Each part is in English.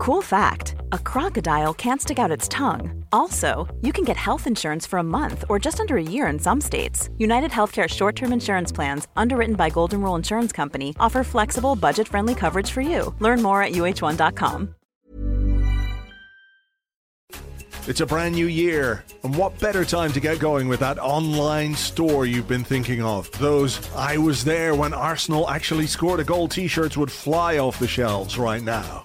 Cool fact a crocodile can't stick out its tongue. Also, you can get health insurance for a month or just under a year in some states. United Healthcare short term insurance plans, underwritten by Golden Rule Insurance Company, offer flexible, budget friendly coverage for you. Learn more at uh1.com. It's a brand new year, and what better time to get going with that online store you've been thinking of? Those I was there when Arsenal actually scored a goal t shirts would fly off the shelves right now.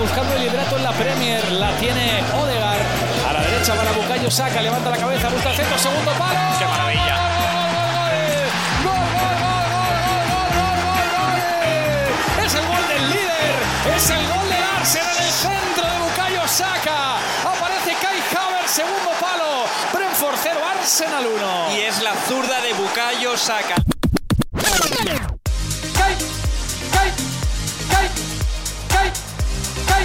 Buscando el liderato en la Premier. La tiene Odegaard. A la derecha para Bucayo Saca. Levanta la cabeza, busca el centro, segundo palo. ¡Qué maravilla! ¡Gol, gol, gol, gol, gol, gol, gol! Es el gol del líder. Es el gol del Arsenal en el centro de Bucayo Saca. Aparece Kai Havertz, segundo palo. Brentford 0, Arsenal 1. Y es la zurda de Bucayo Saka. Kai,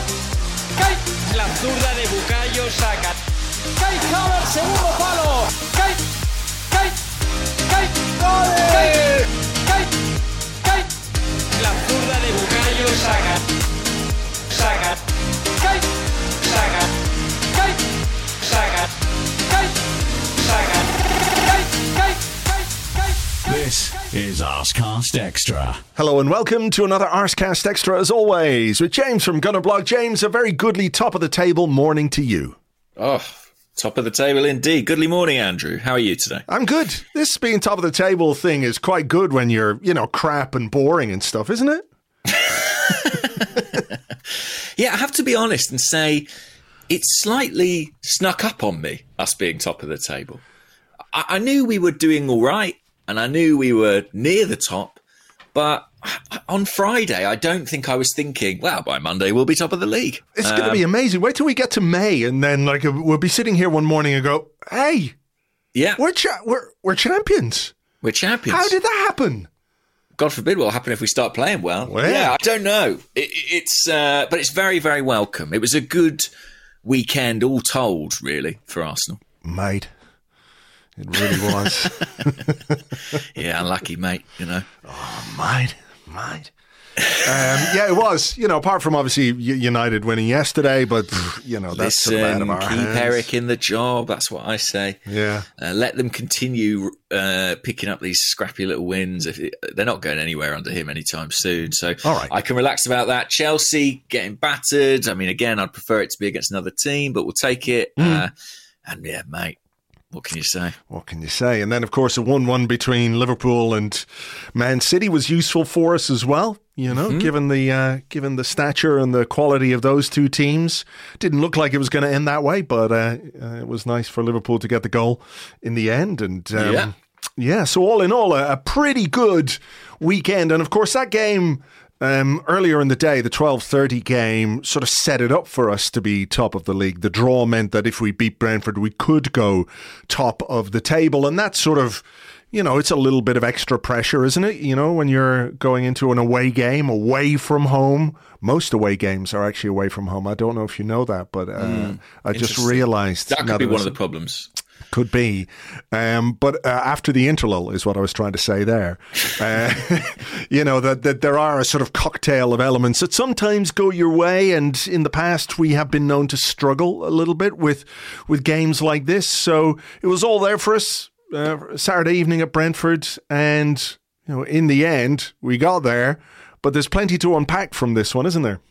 Kai. La zurda de Bucayo Saka. Kai Havertz, segundo palo. Kai, Kai, Kai, Kai, Kai, Kai, La zurda de Bucayo Saka. Saka. Kai, Saka. Kai, Saka. Kai, This is Arsecast Extra. Hello and welcome to another Arsecast Extra as always with James from Gunnerblog. James, a very goodly top of the table morning to you. Oh, top of the table indeed. Goodly morning, Andrew. How are you today? I'm good. This being top of the table thing is quite good when you're, you know, crap and boring and stuff, isn't it? Yeah, I have to be honest and say it's slightly snuck up on me, us being top of the table. I, I knew we were doing all right and I knew we were near the top, but on Friday, I don't think I was thinking, well, by Monday, we'll be top of the league. It's going to be amazing. Wait till we get to May and then like we'll be sitting here one morning and go, "Hey, Yeah, we're cha- we're we're champions." we're champions. How did that happen? God forbid what will happen if we start playing well. Well. Yeah, I don't know. It, it's uh, but it's very very welcome. It was a good weekend, all told, really for Arsenal. Mate. It really was. Yeah, unlucky, mate. You know. Oh, mate, mate. Um, yeah, it was. You know, apart from obviously United winning yesterday, but you know that's sort of out Listen, of our keep hands. Erik in the job. That's what I say. Yeah. Uh, let them continue uh, picking up these scrappy little wins. If it, they're not going anywhere under him anytime soon, so All right. I can relax about that. Chelsea getting battered. I mean, again, I'd prefer it to be against another team, but we'll take it. Hmm. Uh, and yeah, mate, what can you say? What can you say? And then, of course, a 1 1 between Liverpool and Man City was useful for us as well. You know, Mm-hmm. given the uh, given the stature and the quality of those two teams, didn't look like it was going to end that way. But uh, uh, it was nice for Liverpool to get the goal in the end. And um, Yeah. yeah, so all in all, a, a pretty good weekend. And of course, that game um, earlier in the day, the twelve thirty game, sort of set it up for us to be top of the league. The draw meant that if we beat Brentford, we could go top of the table, and that sort of. You know, it's a little bit of extra pressure, isn't it? You know, when you're going into an away game, away from home. Most away games are actually away from home. I don't know if you know that, but uh, I just realized That could be one of the problems. Could be. Um, but uh, after the interlull is what I was trying to say there. Uh, you know, that, that there are a sort of cocktail of elements that sometimes go your way. And in the past, we have been known to struggle a little bit with, with games like this. So it was all there for us uh, Saturday evening at Brentford. And, you know, in the end, we got there. But there's plenty to unpack from this one, isn't there?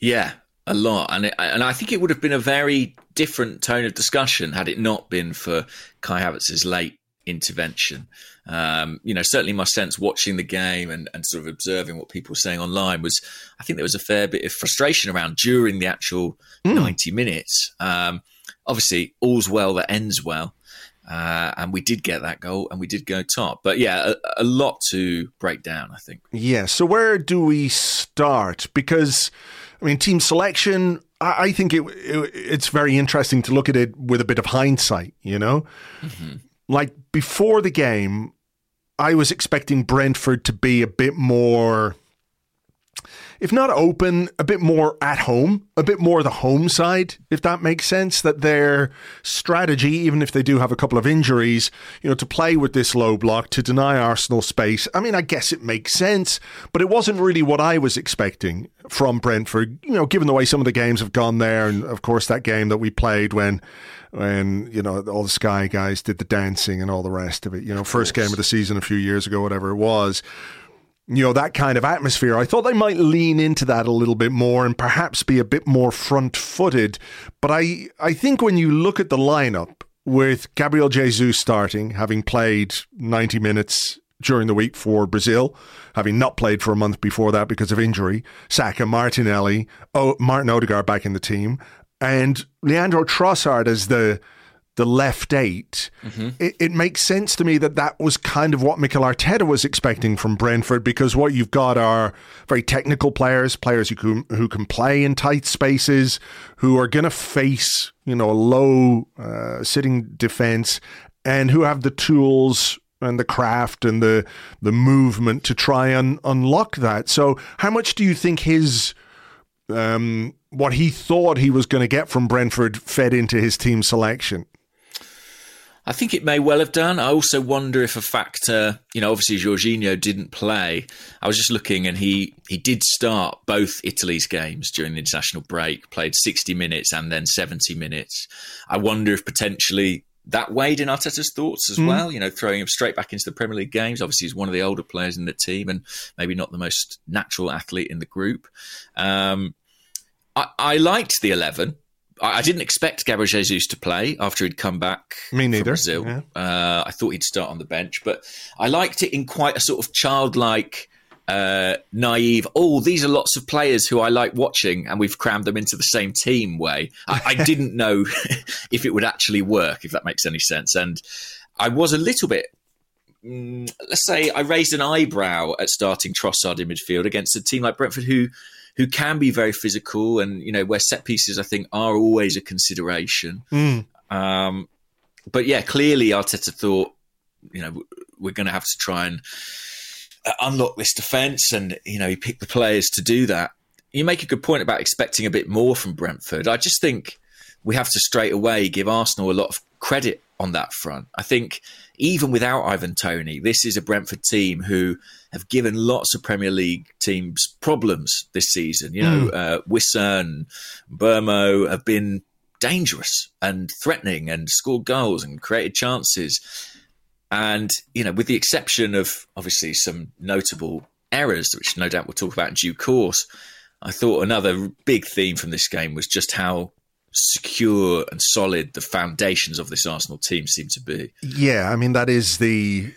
Yeah. A lot, and it, and I think it would have been a very different tone of discussion had it not been for Kai Havertz's late intervention. Um, you know, certainly my sense watching the game and, and sort of observing what people were saying online was, I think there was a fair bit of frustration around during the actual ninety minutes. Um, obviously, all's well that ends well. Uh, and we did get that goal and we did go top. But yeah, a, a lot to break down, I think. Yeah. So where do we start? Because I mean, team selection. I, I think it, it it's very interesting to look at it with a bit of hindsight. You know, mm-hmm. like before the game, I was expecting Brentford to be a bit more. If not open, a bit more at home, a bit more the home side, if that makes sense. That their strategy, even if they do have a couple of injuries, you know, to play with this low block, to deny Arsenal space. I mean, I guess it makes sense, but it wasn't really what I was expecting from Brentford, you know, given the way some of the games have gone there. And of course, that game that we played when, when, you know, all the Sky guys did the dancing and all the rest of it, you know, first game of the season a few years ago, whatever it was you know, that kind of atmosphere. I thought they might lean into that a little bit more and perhaps be a bit more front footed. But I, I think when you look at the lineup with Gabriel Jesus starting, having played 90 minutes during the week for Brazil, having not played for a month before that because of injury, Saka, Martinelli, oh, Martin Odegaard back in the team, and Leandro Trossard as the the left 8 it, it makes sense to me that that was kind of what Mikel Arteta was expecting from Brentford because what you've got are very technical players, players who can, who can play in tight spaces, who are going to face you know a low uh, sitting defense, and who have the tools and the craft and the the movement to try and unlock that. So, how much do you think his um, what he thought he was going to get from Brentford fed into his team selection? I think it may well have done. I also wonder if a factor, you know, obviously Jorginho didn't play. I was just looking and he he did start both Italy's games during the international break, played 60 minutes and then 70 minutes. I wonder if potentially that weighed in Arteta's thoughts as well, you know, throwing him straight back into the Premier League games. Obviously, he's one of the older players in the team and maybe not the most natural athlete in the group. Um, I, I liked the 11. I I didn't expect Gabriel Jesus to play after he'd come back Me from neither, Brazil. yeah. Uh, I thought he'd start on the bench, but I liked it in quite a sort of childlike, uh, naive. Oh, these are lots of players who I like watching, and we've crammed them into the same team way. I, I didn't know if it would actually work, if that makes any sense, and I was a little bit mm, let's say I raised an eyebrow at starting Trossard in midfield against a team like Brentford, who who can be very physical, and you know where set pieces I think are always a consideration. Um, but yeah, clearly Arteta thought, you know, we're going to have to try and uh, unlock this defence, and you know he picked the players to do that. You make a good point about expecting a bit more from Brentford. I just think we have to straight away give Arsenal a lot of credit on that front. I think even without Ivan Toney, this is a Brentford team who have given lots of Premier League teams problems this season. You know, uh, Wissa and Mbeumo have been dangerous and threatening and scored goals and created chances. And, you know, with the exception of obviously some notable errors, which no doubt we'll talk about in due course, I thought another big theme from this game was just how secure and solid the foundations of this Arsenal team seem to be. Yeah, I mean that is the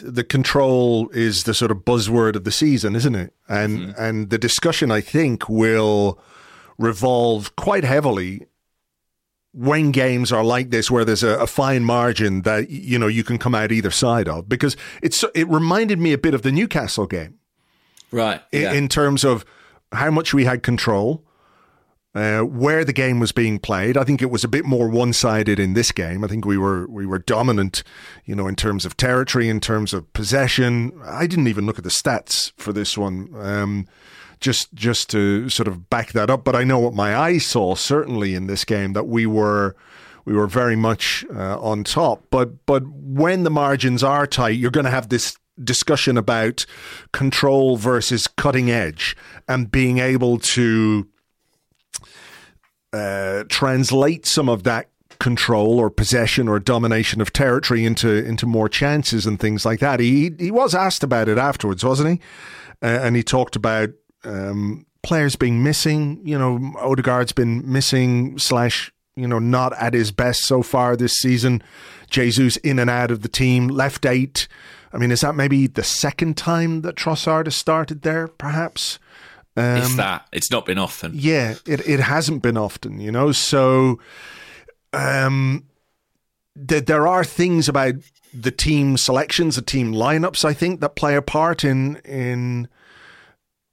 the control is the sort of buzzword of the season, isn't it? And mm-hmm. and the discussion I think will revolve quite heavily when games are like this where there's a, a fine margin that you know you can come out either side of because it's it reminded me a bit of the Newcastle game Right. in, yeah. in terms of how much we had control, uh, where the game was being played. I think it was a bit more one-sided in this game. I think we were we were dominant, you know, in terms of territory, in terms of possession. I didn't even look at the stats for this one. Um, just just to sort of back that up, but I know what my eyes saw certainly in this game that we were we were very much uh, on top. But but when the margins are tight, you're going to have this discussion about control versus cutting edge and being able to uh, translate some of that control or possession or domination of territory into into more chances and things like that. He he was asked about it afterwards, wasn't he? Uh, and he talked about um, players being missing. You know, Odegaard's been missing slash you know not at his best so far this season. Jesus in and out of the team, left eight. I mean, is that maybe the second time that Trossard has started there? Perhaps. Um, if that, it's not been often. Yeah, it it hasn't been often, you know. So, um, th- there are things about the team selections, the team lineups. I think that play a part in in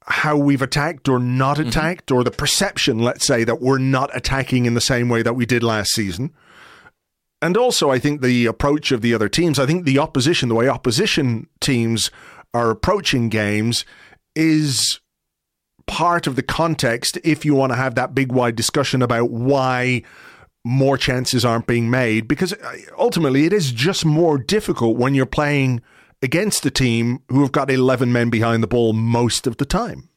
how we've attacked or not attacked, or the perception, let's say, that we're not attacking in the same way that we did last season. And also, I think the approach of the other teams, I think the opposition, the way opposition teams are approaching games is part of the context if you want to have that big wide discussion about why more chances aren't being made because uh, ultimately it is just more difficult when you're playing against a team who have got 11 men behind the ball most of the time.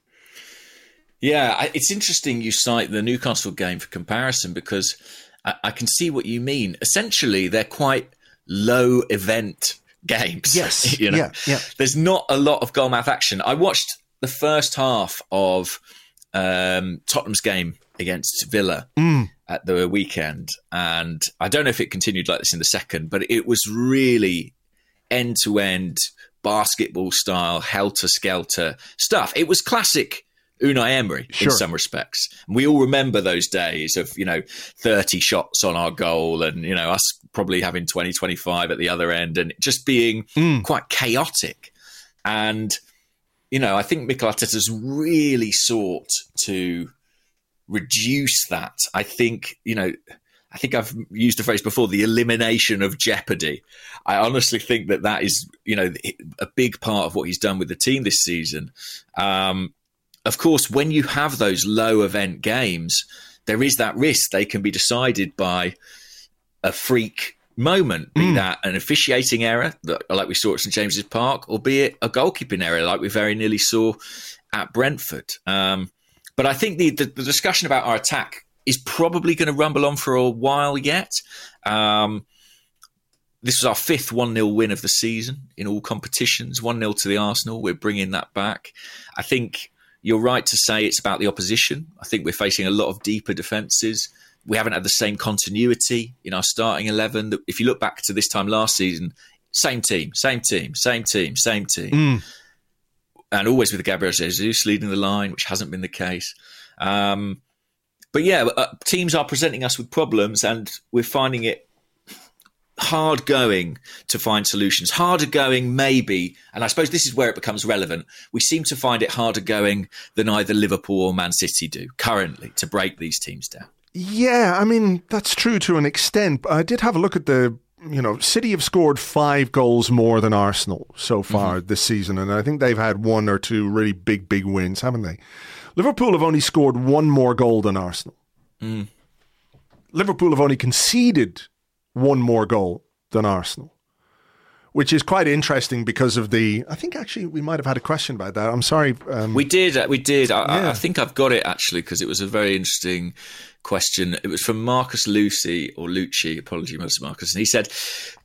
Yeah, it's interesting you cite the Newcastle game for comparison because I, I can see what you mean. Essentially, they're quite low event games. Yes, you know, yeah, yeah. there's not a lot of goal mouth action. I watched the first half of um, Tottenham's game against Villa at the weekend, and I don't know if it continued like this in the second, but it was really end to end basketball style, helter skelter stuff. It was classic Unai Emery Sure. in some respects. And We all remember those days of, you know, 30 shots on our goal and, you know, us probably having 20, 25 at the other end and just being quite chaotic. And, you know, I think Mikel Arteta's really sought to reduce that. I think, you know, I think I've used the phrase before, the elimination of jeopardy. I honestly think that that is, you know, a big part of what he's done with the team this season. Um, of course, when you have those low event games, there is that risk they can be decided by a freak moment, be that an officiating error, that- like we saw at St James's Park, or be it a goalkeeping error, like we very nearly saw at Brentford. Um, but I think the, the, the discussion about our attack is probably going to rumble on for a while yet. Um, this was our fifth 1 0 win of the season in all competitions, 1 0 to the Arsenal. We're bringing that back. I think you're right to say it's about the opposition. I think we're facing a lot of deeper defences. We haven't had the same continuity in our starting 11. That If you look back to this time last season, same team, same team, same team, same team. And always with Gabriel Jesus leading the line, which hasn't been the case. Um, but yeah, uh, teams are presenting us with problems, and we're finding it hard going to find solutions. Harder going, maybe, and I suppose this is where it becomes relevant. We seem to find it harder going than either Liverpool or Man City do currently to break these teams down. Yeah, I mean, that's true to an extent. I did have a look at the, you know, City have scored five goals more than Arsenal so mm-hmm. far this season, and I think they've had one or two really big, big wins, haven't they? Liverpool have only scored one more goal than Arsenal. Mm. Liverpool have only conceded one more goal than Arsenal, which is quite interesting because of the. I think actually we might have had a question about that. I'm sorry. Um, We did, uh, we did. I, Yeah. I think I've got it actually because it was a very interesting question. It was from Marcus Lucy or Lucci. Apology, Mr. Marcus, and he said,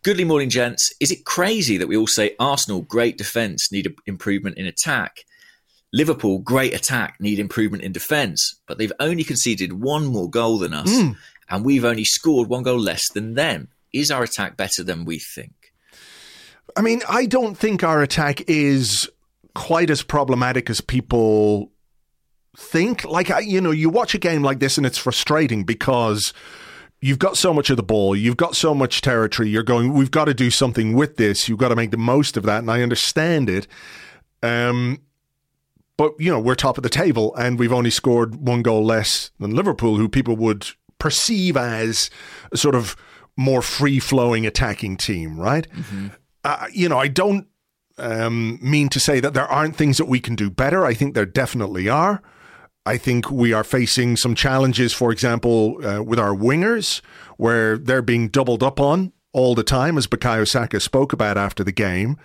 "Goodly morning, gents. Is it crazy that we all say Arsenal great defence need improvement in attack?" Liverpool, great attack, need improvement in defence, but they've only conceded one more goal than us, and we've only scored one goal less than them. Is our attack better than we think? I mean, I don't think our attack is quite as problematic as people think. Like, you know, you watch a game like this and it's frustrating because you've got so much of the ball, you've got so much territory. You're going, we've got to do something with this. You've got to make the most of that, and I understand it. Um, but you know, we're top of the table, and we've only scored one goal less than Liverpool, who people would perceive as a sort of more free flowing attacking team, right? Uh, you know, I don't um, mean to say that there aren't things that we can do better. I think there definitely are. I think we are facing some challenges, for example, uh, with our wingers, where they're being doubled up on all the time, as Bukayo Saka spoke about after the game.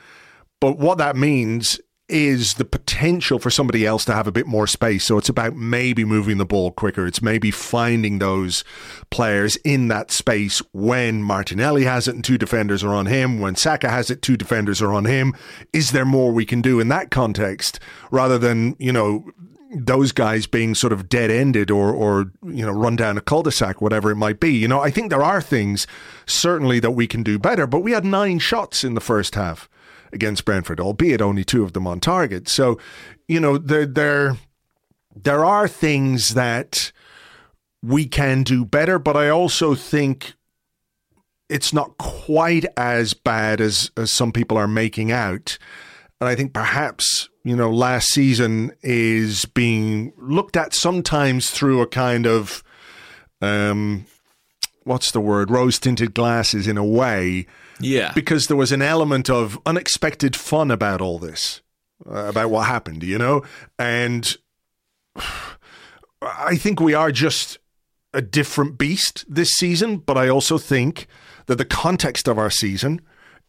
But what that means is the potential for somebody else to have a bit more space. So it's about maybe moving the ball quicker. It's maybe finding those players in that space when Martinelli has it and two defenders are on him. When Saka has it, two defenders are on him. Is there more we can do in that context rather than, you know, those guys being sort of dead ended or, or, you know, run down a cul de sac, whatever it might be. You know, I think there are things certainly that we can do better, but we had nine shots in the first half against Brentford, albeit only two of them on target. So, you know, there, there, there are things that we can do better, but I also think it's not quite as bad as, as some people are making out. And I think perhaps, you know, last season is being looked at sometimes through a kind of, um, what's the word, rose tinted glasses in a way. Yeah. Because there was an element of unexpected fun about all this, uh, about what happened, you know? And I think we are just a different beast this season, but I also think that the context of our season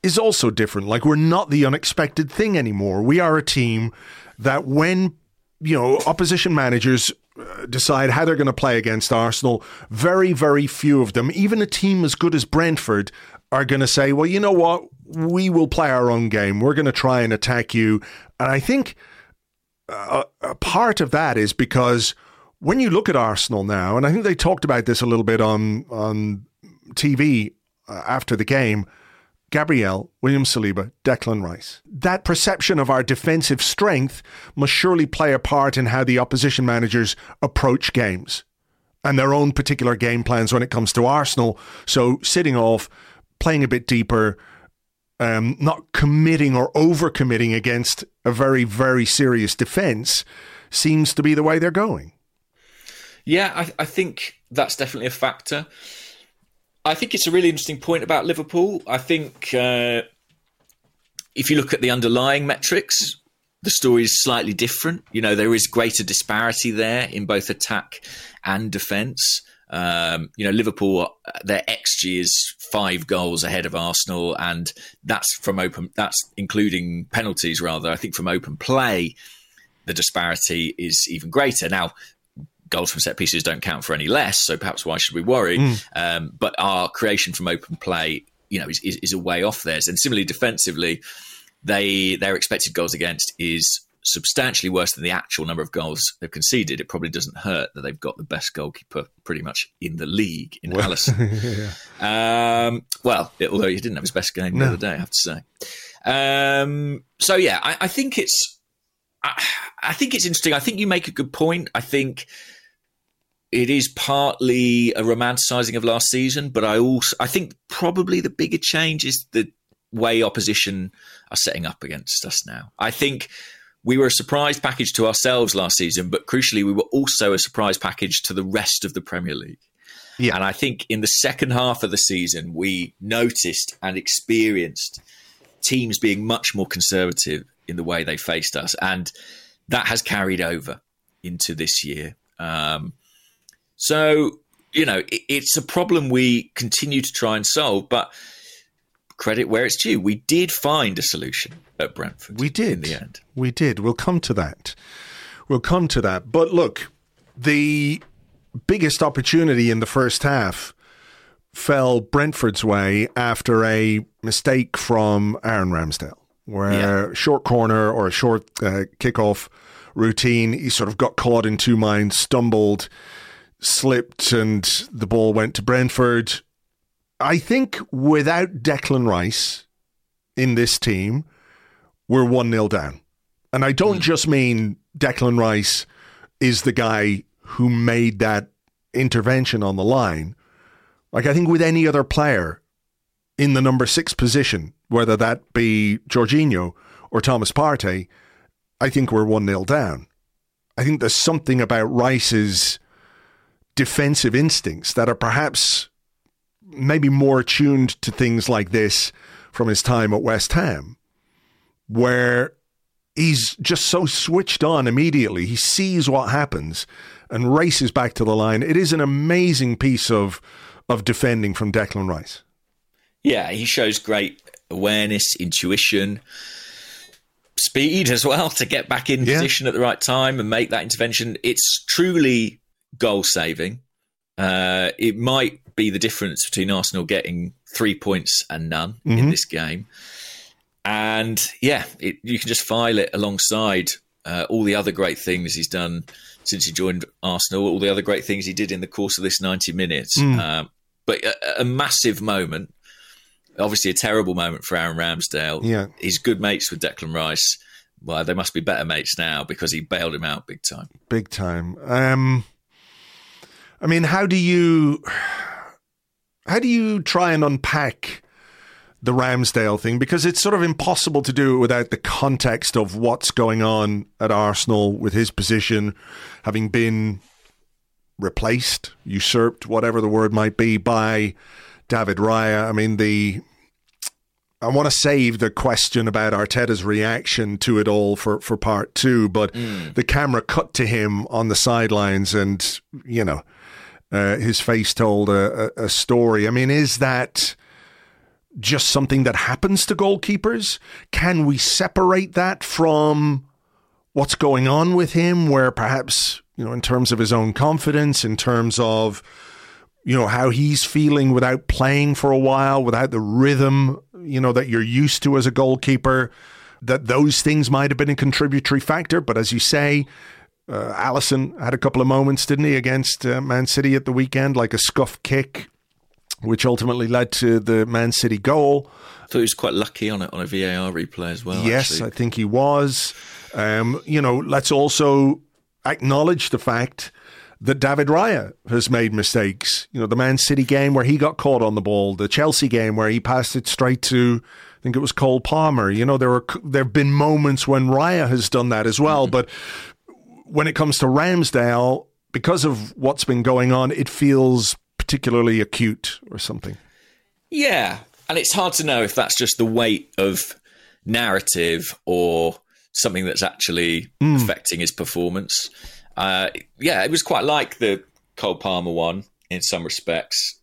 is also different. Like we're not the unexpected thing anymore. We are a team that when you know opposition managers uh, decide how they're going to play against Arsenal, very very few of them, even a team as good as Brentford, are going to say, "Well, you know what? We will play our own game. We're going to try and attack you." And I think uh, a part of that is because when you look at Arsenal now, and I think they talked about this a little bit on on TV uh, after the game. Gabriel, William Saliba, Declan Rice. That perception of our defensive strength must surely play a part in how the opposition managers approach games and their own particular game plans when it comes to Arsenal. So sitting off, playing a bit deeper, um, not committing or over committing against a very, very serious defence seems to be the way they're going. Yeah, I, I think that's definitely a factor. I think it's a really interesting point about Liverpool. I think uh, if you look at the underlying metrics, the story is slightly different. You know, there is greater disparity there in both attack and defence. Um, you know, Liverpool, their XG is five goals ahead of Arsenal, and that's from open. That's including penalties, rather. I think from open play, the disparity is even greater. Now, goals from set pieces don't count for any less. So perhaps why should we worry? Mm. Um, but our creation from open play, you know, is, is, is, a way off theirs. And similarly, defensively, they their expected goals against is substantially worse than the actual number of goals they've conceded. It probably doesn't hurt that they've got the best goalkeeper pretty much in the league in well, Alisson. yeah. um, well, it, although he didn't have his best game no. the other day, I have to say. Um, so yeah, I, I think it's. I, I think it's interesting. I think you make a good point. I think it is partly a romanticizing of last season, but I also I think probably the bigger change is the way opposition are setting up against us now. I think we were a surprise package to ourselves last season, but crucially, we were also a surprise package to the rest of the Premier League. Yeah. And I think in the second half of the season, we noticed and experienced teams being much more conservative in the way they faced us. And that has carried over into this year. Um, so, you know, it, it's a problem we continue to try and solve, but credit where it's due. We did find a solution at Brentford. We did. In the end. We did. We'll come to that. We'll come to that. But look, the biggest opportunity in the first half fell Brentford's way after a mistake from Aaron Ramsdale, where yeah. short corner or a short uh, kickoff routine, he sort of got caught in two minds, stumbled slipped and the ball went to Brentford. I think without Declan Rice in this team, we're 1 0 down. And I don't mm. just mean Declan Rice is the guy who made that intervention on the line. Like, I think with any other player in the number six position, whether that be Jorginho or Thomas Partey, I think we're 1 0 down. I think there's something about Rice's defensive instincts that are perhaps maybe more attuned to things like this from his time at West Ham, where he's just so switched on immediately. He sees what happens and races back to the line. It is an amazing piece of of defending from Declan Rice. Yeah, he shows great awareness, intuition, speed as well to get back in yeah. position at the right time and make that intervention. It's truly goal saving. Uh, it might be the difference between Arsenal getting three points and none mm-hmm. in this game. And yeah, it, you can just file it alongside uh, all the other great things he's done since he joined Arsenal, all the other great things he did in the course of this 90 minutes. Um, but a, a massive moment, obviously a terrible moment for Aaron Ramsdale. Yeah. He's good mates with Declan Rice. Well, they must be better mates now because he bailed him out big time. big time. Um, I mean, how do you how do you try and unpack the Ramsdale thing? Because it's sort of impossible to do it without the context of what's going on at Arsenal with his position having been replaced, usurped, whatever the word might be, by David Raya. I mean, the I want to save the question about Arteta's reaction to it all for, for part two, but mm. the camera cut to him on the sidelines and, you know, uh, his face told a, a, a story. I mean, is that just something that happens to goalkeepers? Can we separate that from what's going on with him, where perhaps, you know, in terms of his own confidence, in terms of, you know, how he's feeling without playing for a while, without the rhythm, you know, that you're used to as a goalkeeper, that those things might have been a contributory factor. But as you say, uh, Alisson had a couple of moments, didn't he, against uh, Man City at the weekend, like a scuff kick, which ultimately led to the Man City goal. I thought he was quite lucky on it on a VAR replay as well. yes, actually. I think he was. Um, you know, let's also acknowledge the fact that David Raya has made mistakes. You know, the Man City game where he got caught on the ball, the Chelsea game where he passed it straight to, I think it was Cole Palmer. You know, there were there have been moments when Raya has done that as well, but when it comes to Ramsdale, because of what's been going on, it feels particularly acute or something. Yeah, and it's hard to know if that's just the weight of narrative or something that's actually affecting his performance. Uh, yeah, it was quite like the Cole Palmer one in some respects.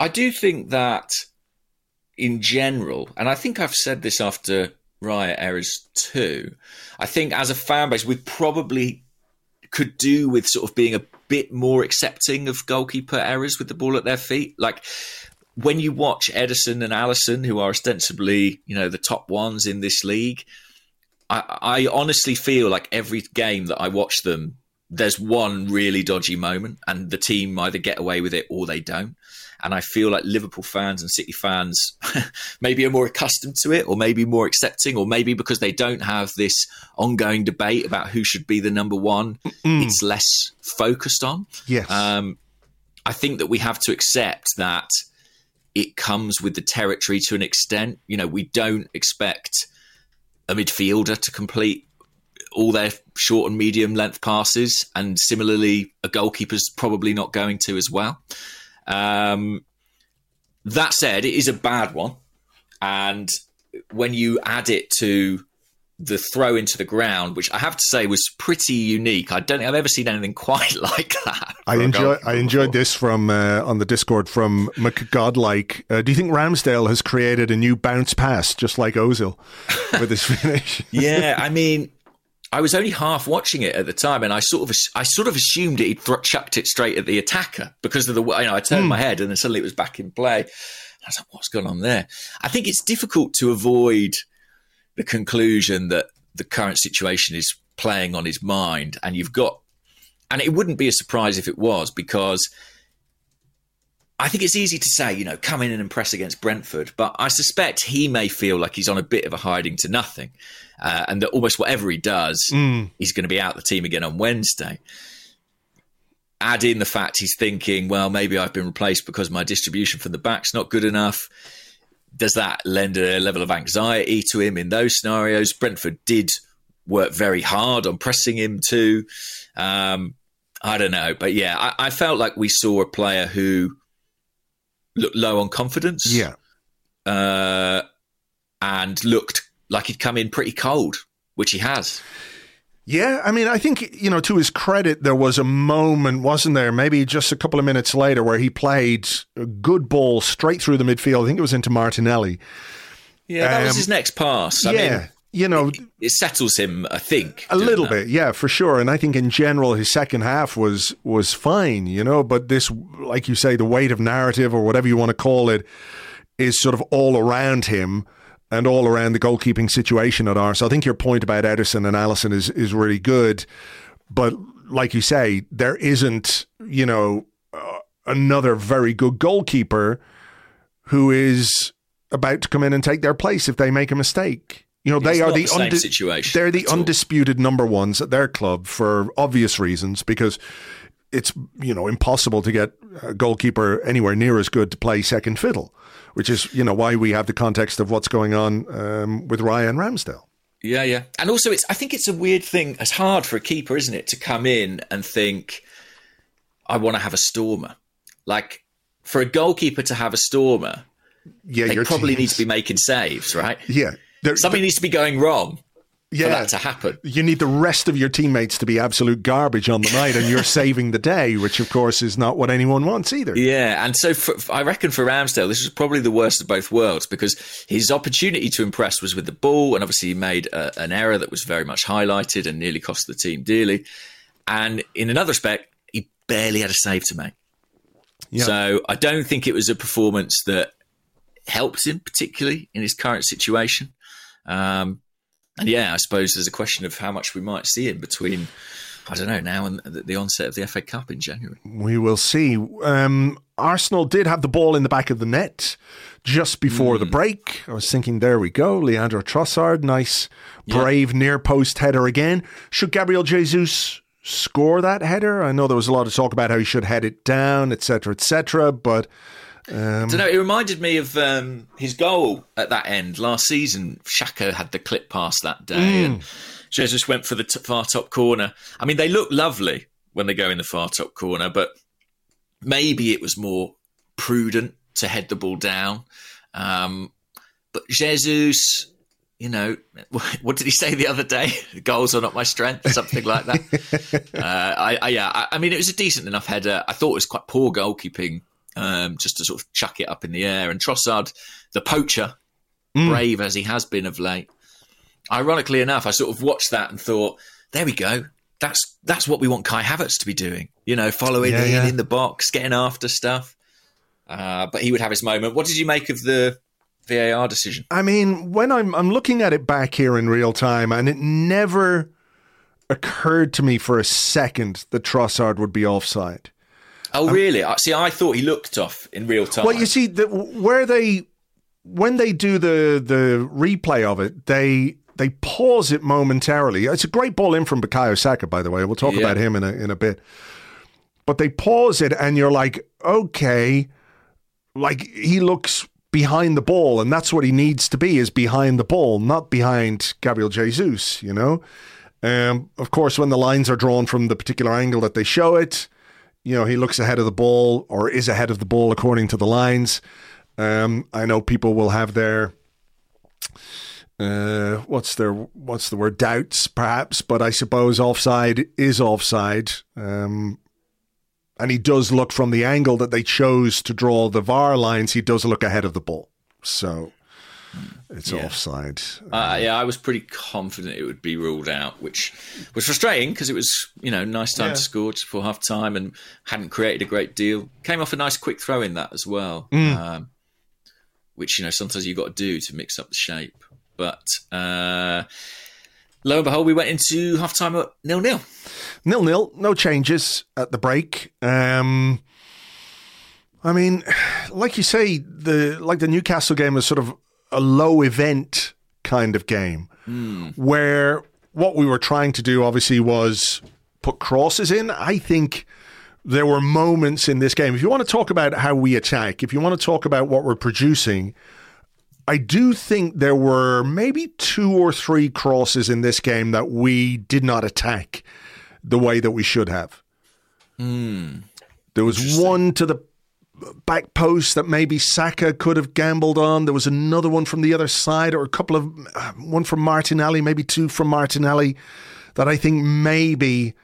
I do think that in general, and I think I've said this after Raya errors too, I think as a fan base, we probably could do with sort of being a bit more accepting of goalkeeper errors with the ball at their feet. Like when you watch Ederson and Alisson, who are ostensibly, you know, the top ones in this league, I, I honestly feel like every game that I watch them, there's one really dodgy moment, and the team either get away with it or they don't. And I feel like Liverpool fans and City fans maybe are more accustomed to it, or maybe more accepting, or maybe because they don't have this ongoing debate about who should be the number one, it's less focused on. Yes. Um, I think that we have to accept that it comes with the territory to an extent. You know, we don't expect a midfielder to complete all their short and medium length passes, and similarly, a goalkeeper's probably not going to as well. Um, that said, it is a bad one, and when you add it to the throw into the ground, which I have to say was pretty unique. I don't think I've ever seen anything quite like that. I enjoy. I enjoyed this from uh, on the Discord from McGodlike. Uh, do you think Ramsdale has created a new bounce pass, just like Ozil, with his finish? yeah, I mean, I was only half watching it at the time, and I sort of, I sort of assumed he'd thr chucked it straight at the attacker because of the way. You know, I turned hmm. my head, and then suddenly it was back in play. And I was like, "What's going on there?" I think it's difficult to avoid the conclusion that the current situation is playing on his mind, and you've got, and it wouldn't be a surprise if it was because. I think it's easy to say, you know, come in and impress against Brentford, but I suspect he may feel like he's on a bit of a hiding to nothing, uh, and that almost whatever he does, he's going to be out the team again on Wednesday. Add in the fact he's thinking, well, maybe I've been replaced because my distribution from the back's not good enough. Does that lend a level of anxiety to him in those scenarios? Brentford did work very hard on pressing him too. Um, I don't know, but yeah, I, I felt like we saw a player who looked low on confidence yeah. uh, and looked like he'd come in pretty cold, which he has. Yeah, I mean, I think, you know, to his credit, there was a moment, wasn't there? Maybe just a couple of minutes later where he played a good ball straight through the midfield. I think it was into Martinelli. Yeah, that was Um, his next pass. I yeah. mean, you know, it settles him, I think. a little that. bit, yeah, for sure. And I think in general, his second half was was fine, you know. But this, like you say, the weight of narrative or whatever you want to call it, is sort of all around him. and all around the goalkeeping situation at Arsenal. I think your point about Ederson and Alisson is is really good, but like you say, there isn't you know uh, another very good goalkeeper who is about to come in and take their place if they make a mistake. You know, It's they are the, the same situation They're the at all. undisputed number ones at their club for obvious reasons because it's you know impossible to get a goalkeeper anywhere near as good to play second fiddle, which is you know why we have the context of what's going on um, with Ryan Ramsdale. Yeah, yeah. And also, it's I think it's a weird thing. It's hard for a keeper, isn't it, to come in and think, I want to have a stormer. Like, for a goalkeeper to have a stormer, Yeah, they probably need to be making saves, right? yeah. There- Something needs to be going wrong yeah, for that to happen. you need the rest of your teammates to be absolute garbage on the night, and you're saving the day, which of course is not what anyone wants either. Yeah, and so for, I reckon for Ramsdale, this was probably the worst of both worlds because his opportunity to impress was with the ball, and obviously he made a, an error that was very much highlighted and nearly cost the team dearly. And in another respect, he barely had a save to make. Yeah. So I don't think it was a performance that helps him particularly in his current situation. Um, and yeah, I suppose there's a question of how much we might see him between. I don't know now and the onset of the FA Cup in January. We will see. Um, Arsenal did have the ball in the back of the net just before the break. I was thinking, there we go. Leandro Trossard, nice, brave near post header again. Should Gabriel Jesus score that header? I know there was a lot of talk about how he should head it down, etc., etc. But I don't know. It reminded me of um, his goal at that end last season. Saka had the clip pass that day, and Jesus went for the t- far top corner. I mean, they look lovely when they go in the far top corner, but maybe it was more prudent to head the ball down. Um, but Jesus, you know, what did he say the other day? Goals are not my strength, something like that. uh, I, I, yeah, I, I mean, it was a decent enough header. I thought it was quite poor goalkeeping, um, just to sort of chuck it up in the air. And Trossard, the poacher, brave as he has been of late. Ironically enough, I sort of watched that and thought, there we go. That's that's what we want Kai Havertz to be doing. You know, following Yeah, in yeah. in the box, getting after stuff. Uh, but he would have his moment. What did you make of the VAR decision? I mean, when I'm I'm looking at it back here in real time, and it never occurred to me for a second that Trossard would be offside. Oh, really? I See, I thought he looked off in real time. Well, you see, the, where they when they do the the replay of it, they they pause it momentarily. It's a great ball in from Bukayo Saka, by the way. We'll talk Yeah. about him in a in a bit. But they pause it, and you're like, okay, like he looks behind the ball, and that's what he needs to be is behind the ball, not behind Gabriel Jesus. You know. Um, of course, when the lines are drawn from the particular angle that they show it, you know, he looks ahead of the ball or is ahead of the ball according to the lines. Um, I know people will have their uh, what's their what's the word doubts perhaps, but I suppose offside is offside. Um, and he does look from the angle that they chose to draw the VAR lines. He does look ahead of the ball, so it's offside. Uh, yeah, I was pretty confident it would be ruled out, which was frustrating because it was, you know, nice time Yeah. to score just before half time and hadn't created a great deal. Came off a nice quick throw in that as well, um, which, you know, sometimes you've got to do to mix up the shape. But uh, lo and behold, we went into half time at nil nil. Nil nil, no changes at the break. Um, I mean, like you say, the like the Newcastle game was sort of a low event kind of game, where what we were trying to do obviously was put crosses in. I think there were moments in this game. If you want to talk about how we attack, if you want to talk about what we're producing, I do think there were maybe two or three crosses in this game that we did not attack the way that we should have. Hmm. There was one to the back post that maybe Saka could have gambled on. There was another one from the other side, or a couple of uh, one from Martinelli, maybe two from Martinelli, that I think maybe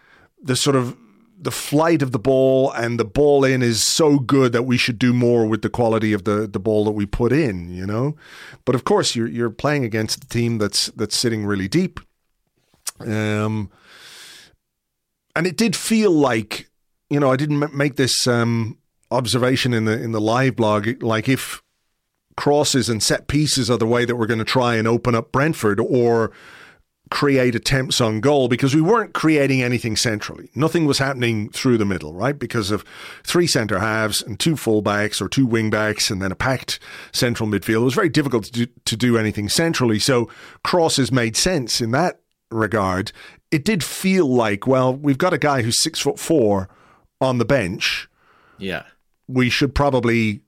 the sort of the flight of the ball and the ball in is so good that we should do more with the quality of the, the ball that we put in, you know. But of course, you're you're playing against a team that's that's sitting really deep. Um, and it did feel like, you know, I didn't make this um, observation in the in the live blog. Like if crosses and set pieces are the way that we're going to try and open up Brentford or create attempts on goal because we weren't creating anything centrally. Nothing was happening through the middle, right? Because of three centre halves and two fullbacks or two wing backs and then a packed central midfield. It was very difficult to do, to do anything centrally. So crosses made sense in that regard. It did feel like, well, we've got a guy who's six foot four on the bench. Yeah. We should probably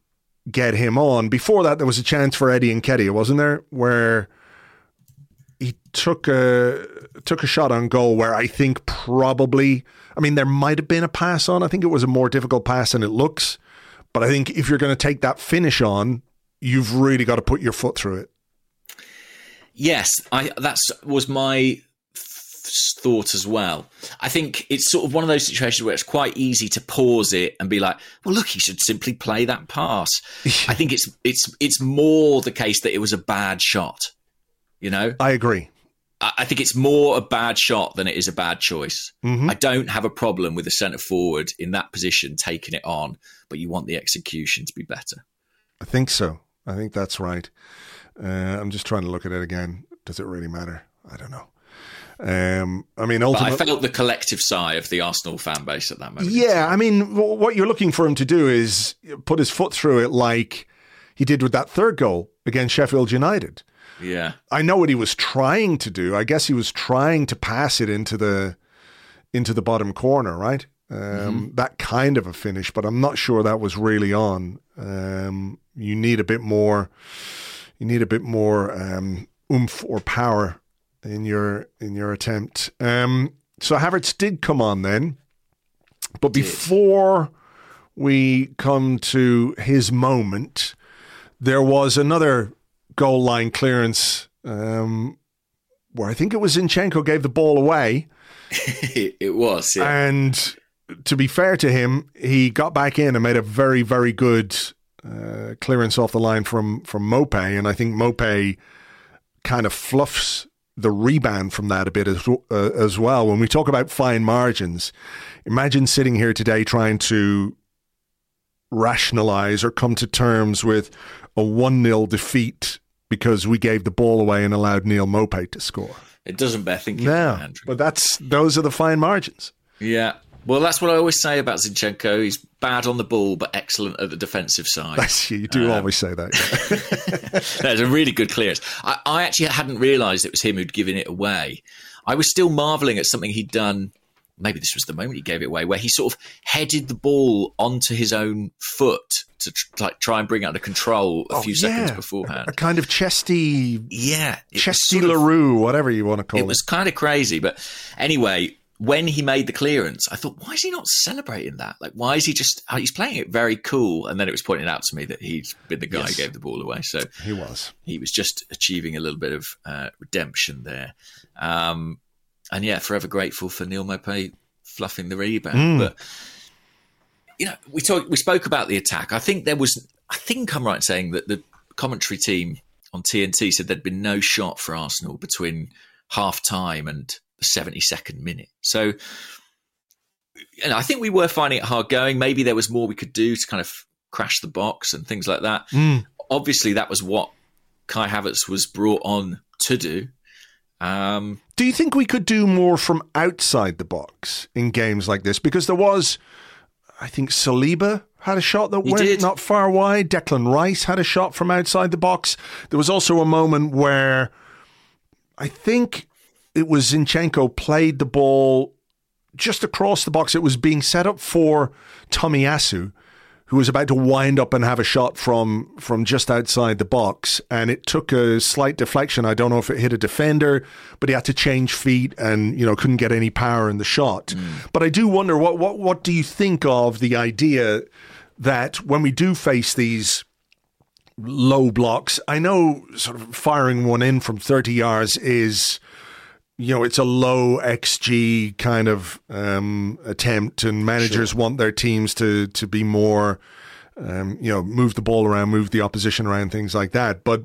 get him on. Before that, there was a chance for Eddie Nketiah, wasn't there? Where he took a took a shot on goal where I think probably I mean there might have been a pass on. I think it was a more difficult pass than it looks. But I think if you're going to take that finish on, you've really got to put your foot through it. Yes, I that's was my thought as well. I think it's sort of one of those situations where it's quite easy to pause it and be like, "Well, look, he should simply play that pass." I think it's it's it's more the case that it was a bad shot. You know, I agree. I I think it's more a bad shot than it is a bad choice. Mm-hmm. I don't have a problem with a centre forward in that position taking it on, but you want the execution to be better. I think so. I think that's right. Uh, I'm just trying to look at it again. Does it really matter? I don't know. Um, I mean, But I felt the collective sigh of the Arsenal fan base at that moment. Yeah, I mean, what you're looking for him to do is put his foot through it like he did with that third goal against Sheffield United. Yeah. I know what he was trying to do. I guess he was trying to pass it into the into the bottom corner, right? Um, That kind of a finish, but I'm not sure that was really on. Um, you need a bit more. You need a bit more um, oomph or power in your in your attempt. Um, so Havertz did come on then, but before we come to his moment, there was another goal line clearance um, where I think it was Zinchenko gave the ball away. it, it was. Yeah. And to be fair to him, he got back in and made a very, very good uh, clearance off the line from from Maupay, and I think Maupay kind of fluffs the rebound from that a bit as uh, as well. When we talk about fine margins, imagine sitting here today trying to rationalize or come to terms with a one 0 defeat because we gave the ball away and allowed Neal Maupay to score. it doesn't bear thinking, No, Andrew. but that's those are the fine margins. Yeah. Well, that's what I always say about Zinchenko. He's bad on the ball, but excellent at the defensive side. That's you do um, always say that. That's a really good clearance. I, I actually hadn't realised it was him who'd given it away. I was still marvelling at something he'd done. Maybe this was the moment he gave it away, where he sort of headed the ball onto his own foot to tr- like try and bring it under control a oh, few seconds Oh, beforehand. A kind of chesty, Yeah, chesty sort of- Larue, whatever you want to call it. It was kind of crazy, but anyway, when he made the clearance, I thought, why is he not celebrating that? Like, why is he just? oh, He's playing it very cool, and then it was pointed out to me that he'd been the guy Yes. who gave the ball away, so he was. he was just achieving a little bit of uh, redemption there. Um, and yeah, forever grateful for Neal Maupay fluffing the rebound. But you know, we talk, we spoke about the attack. I think there was. I think I'm right in saying that the commentary team on TNT said there'd been no shot for Arsenal between half time and the 72nd minute. So. And I think we were finding it hard going. Maybe there was more we could do to kind of crash the box and things like that. Obviously, that was what Kai Havertz was brought on to do. Um, Do you think we could do more from outside the box in games like this? Because there was, I think Saliba had a shot that went did. not far wide. Declan Rice had a shot from outside the box. There was also a moment where I think it was Zinchenko played the ball just across the box. It was being set up for Tomiyasu, who was about to wind up and have a shot from from just outside the box, and it took a slight deflection. I don't know if it hit a defender, but he had to change feet and you know couldn't get any power in the shot. Hmm. But I do wonder what what what do you think of the idea that when we do face these low blocks, I know sort of firing one in from thirty yards is you know, it's a low XG kind of um, attempt, and managers want their teams to to be more, um, you know, move the ball around, move the opposition around, things like that. But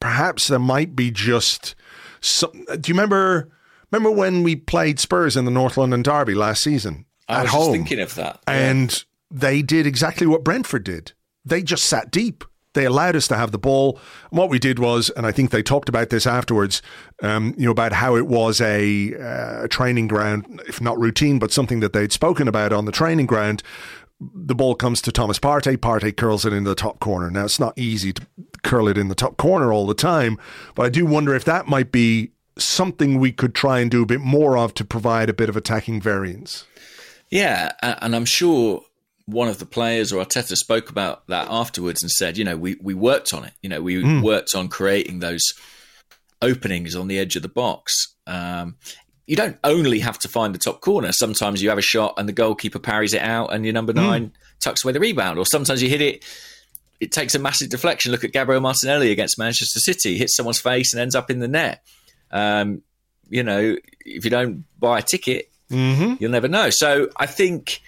perhaps there might be just some. Do you remember? Remember when we played Spurs in the North London Derby last season I at was home? just thinking of that. and they did exactly what Brentford did. They just sat deep. They allowed us to have the ball. And what we did was, and I think they talked about this afterwards, um, you know, about how it was a, uh, training ground, if not routine, but something that they'd spoken about on the training ground. The ball comes to Thomas Partey. Partey curls it in the top corner. Now, it's not easy to curl it in the top corner all the time, but I do wonder if that might be something we could try and do a bit more of to provide a bit of attacking variance. Yeah, and I'm sure one of the players or Arteta spoke about that afterwards and said, you know, we, we worked on it. You know, we mm. worked on creating those openings on the edge of the box. Um, you don't only have to find the top corner. Sometimes you have a shot and the goalkeeper parries it out and your number hmm. nine mm. tucks away the rebound. Or sometimes you hit it, it takes a massive deflection. Look at Gabriel Martinelli against Manchester City, hits someone's face and ends up in the net. Um, you know, if you don't buy a ticket, mm-hmm. you'll never know. So I think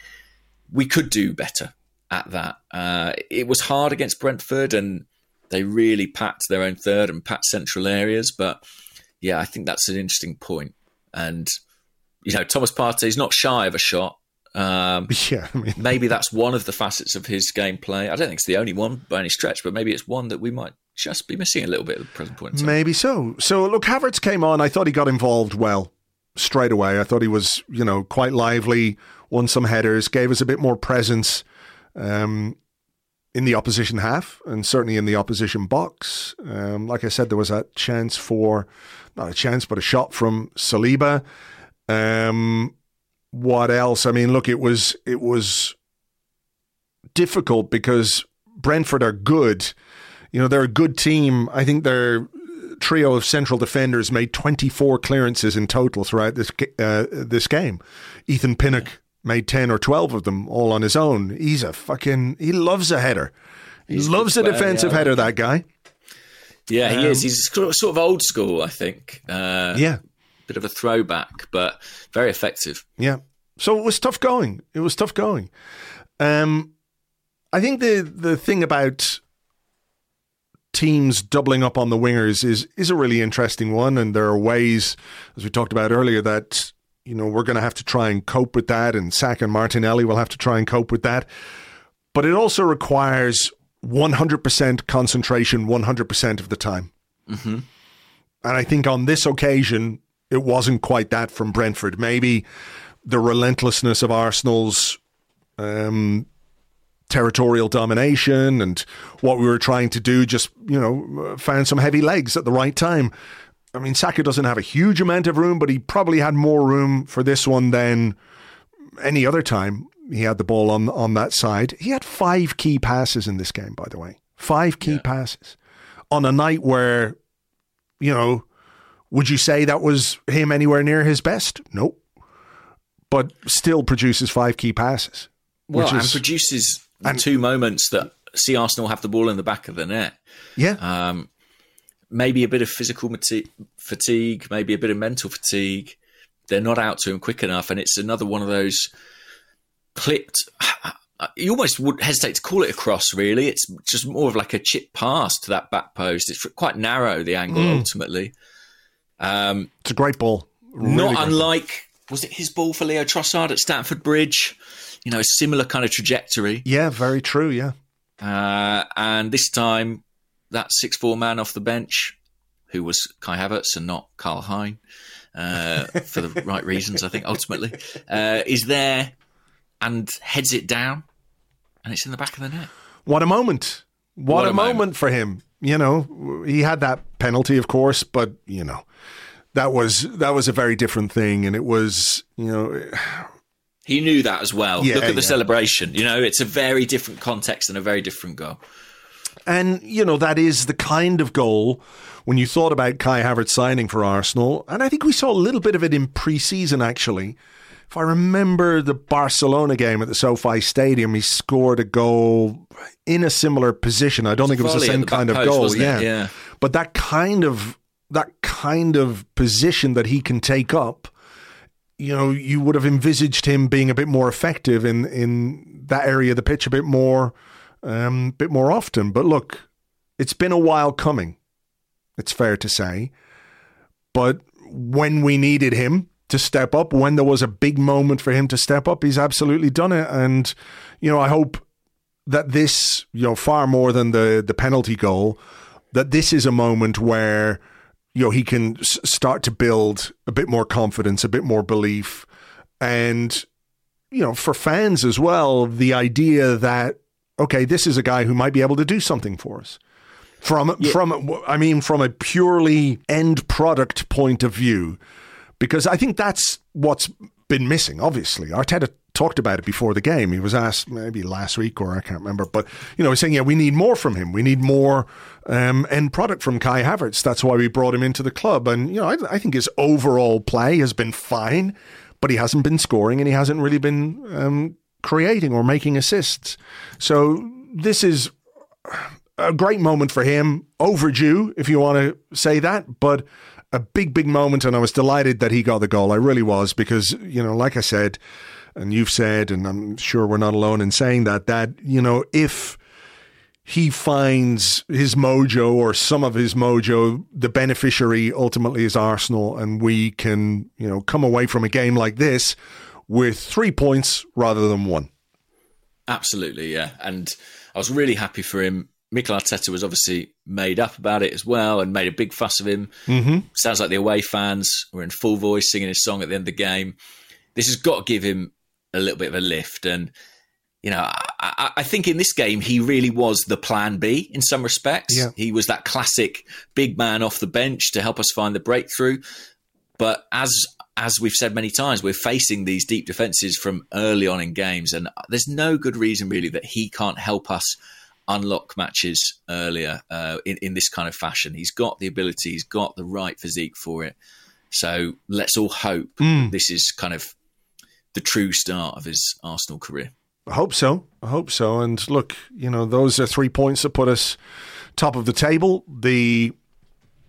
we could do better at that. Uh, it was hard against Brentford, and they really packed their own third and packed central areas. But yeah, I think that's an interesting point. And you know, Thomas Partey is not shy of a shot. Um, yeah, I mean. maybe that's one of the facets of his gameplay. I don't think it's the only one by any stretch, but maybe it's one that we might just be missing a little bit at the present point. Maybe so. So look, Havertz came on. I thought he got involved well straight away. I thought he was, you know, quite lively, won some headers, gave us a bit more presence um, in the opposition half and certainly in the opposition box. Um, like I said, there was a chance for, not a chance, but a shot from Saliba. Um, what else? I mean, look, it was it was difficult because Brentford are good. You know, they're a good team. I think their trio of central defenders made 24 clearances in total throughout this uh, this game. Ethan Pinnock made 10 or 12 of them all on his own. He's a fucking he loves a header. He He's loves a defensive yeah. header that guy. Yeah, he um, is. He's sort of old school, I think. Uh, yeah. Bit of a throwback, but very effective. Yeah. So it was tough going. It was tough going. Um, I think the the thing about teams doubling up on the wingers is is a really interesting one, and there are ways, as we talked about earlier, that you know we're going to have to try and cope with that, and Saka and Martinelli will have to try and cope with that. But it also requires 100% concentration 100% of the time. Mm-hmm. And I think on this occasion, it wasn't quite that from Brentford. Maybe the relentlessness of Arsenal's um, territorial domination and what we were trying to do just, you know, found some heavy legs at the right time. I mean, Saka doesn't have a huge amount of room, but he probably had more room for this one than any other time he had the ball on on that side. He had five key passes in this game, by the way. Five key yeah. passes on a night where, you know, would you say that was him anywhere near his best? Nope. But still produces five key passes. Well, and produces and two moments that see Arsenal have the ball in the back of the net. Yeah. Um, maybe a bit of physical fatigue, maybe a bit of mental fatigue. They're not out to him quick enough, and it's another one of those clipped. You almost would hesitate to call it a cross, really. It's just more of like a chip pass to that back post. It's quite narrow, the angle, mm. ultimately. Um, it's a great ball. Really not unlike, ball. was it his ball for Leo Trossard at Stamford Bridge? you know, a similar kind of trajectory. Yeah, very true. Yeah. Uh, and this time, that six four man off the bench, who was Kai Havertz and not Karl Hein, uh, for the right reasons, I think, ultimately, uh, is there and heads it down, and it's in the back of the net. What a moment! What, what a, a moment. moment for him. You know, he had that penalty, of course, but you know, that was that was a very different thing, and it was you know he knew that as well. Yeah, Look at the yeah. celebration. You know, it's a very different context and a very different goal. And, you know, that is the kind of goal when you thought about Kai Havertz signing for Arsenal. And I think we saw a little bit of it in pre season, actually. If I remember the Barcelona game at the SoFi Stadium, he scored a goal in a similar position. I don't think it was the same the kind of post, goal. Yeah. yeah. But that kind of that kind of position that he can take up you know, you would have envisaged him being a bit more effective in in that area of the pitch a bit more, um, bit more often. But look, it's been a while coming. It's fair to say, but when we needed him to step up, when there was a big moment for him to step up, he's absolutely done it. And you know, I hope that this, you know, far more than the the penalty goal, that this is a moment where you know he can s- start to build a bit more confidence, a bit more belief, and you know, for fans as well, the idea that okay, this is a guy who might be able to do something for us. From from I mean from a purely end product point of view, because I think that's what's been missing. Obviously, Arteta talked about it before the game. He was asked maybe last week or I can't remember, but you know, he's saying, yeah, we need more from him. We need more um, end product from Kai Havertz. That's why we brought him into the club. And you know, I, I think his overall play has been fine, but he hasn't been scoring and he hasn't really been um, creating or making assists. So this is a great moment for him, overdue, if you want to say that, but a big, big moment. And I was delighted that he got the goal. I really was because, you know, like I said, and you've said, and I'm sure we're not alone in saying that, that, you know, if he finds his mojo or some of his mojo, the beneficiary ultimately is Arsenal, and we can, you know, come away from a game like this with three points rather than one. Absolutely, yeah. And I was really happy for him. Mikel Arteta was obviously made up about it as well and made a big fuss of him. Mm-hmm. Sounds like the away fans were in full voice singing his song at the end of the game. This has got to give him a little bit of a lift. And, you know, I, I, think in this game, he really was the plan B in some respects. Yeah. He was that classic big man off the bench to help us find the breakthrough. But as as we've said many times, we're facing these deep defenses from early on in games, and there's no good reason really that he can't help us unlock matches earlier uh, in in this kind of fashion. He's got the ability, he's got the right physique for it. So let's all hope this is kind of the true start of his Arsenal career. I hope so. I hope so. And look, you know, those are three points that put us top of the table. The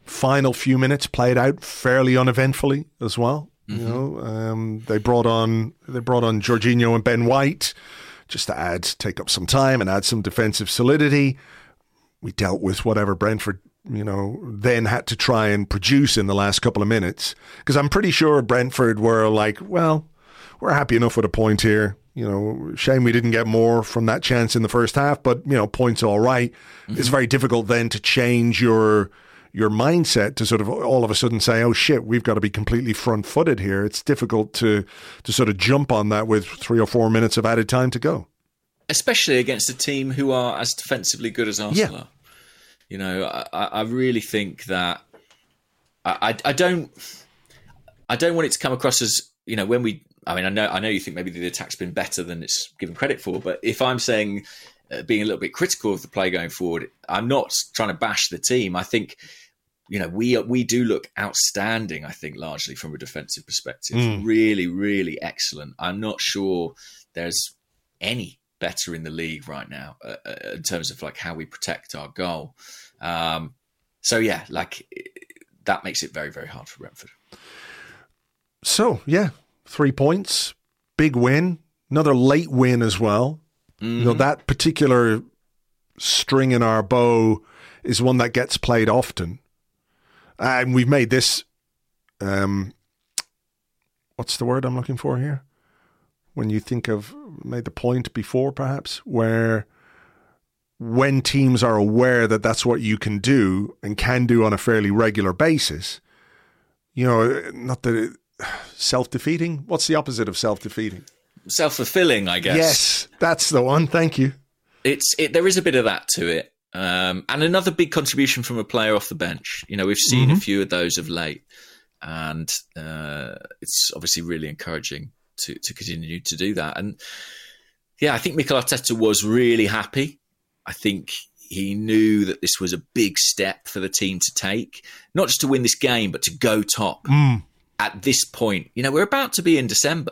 final few minutes played out fairly uneventfully as well. You know, um, they brought on they brought on Jorginho and Ben White just to add take up some time and add some defensive solidity. We dealt with whatever Brentford you know then had to try and produce in the last couple of minutes because I'm pretty sure Brentford were like, well, we're happy enough with a point here. You know, shame we didn't get more from that chance in the first half, but you know, points all right. It's very difficult then to change your your mindset to sort of all of a sudden say, "Oh shit, we've got to be completely front-footed here." It's difficult to to sort of jump on that with three or four minutes of added time to go. especially against a team who are as defensively good as Arsenal Yeah. You know, I, I really think that I, I, I don't I don't want it to come across as you know when we. I mean, I know I know you think maybe the attack's been better than it's given credit for, but if I'm saying uh, being a little bit critical of the play going forward, I'm not trying to bash the team. I think you know we we do look outstanding. I think largely from a defensive perspective, really, really excellent. I'm not sure there's any better in the league right now uh, uh, in terms of like how we protect our goal. Um, so yeah, like that makes it very very hard for Brentford. So yeah, three points, big win, another late win as well. You know that particular string in our bow is one that gets played often, and we've made this. Um, what's the word I'm looking for here? When you think of made the point before, perhaps where when teams are aware that that's what you can do and can do on a fairly regular basis, you know, not that it, self-defeating. What's the opposite of self-defeating? Self fulfilling, I guess. Yes, that's the one. Thank you. it's it, there is a bit of that to it. Um, and another big contribution from a player off the bench. You know, we've seen a few of those of late, and uh, it's obviously really encouraging to to continue to do that. And yeah, I think Mikel Arteta was really happy. I think he knew that this was a big step for the team to take, not just to win this game, but to go top at this point. You know, we're about to be in December.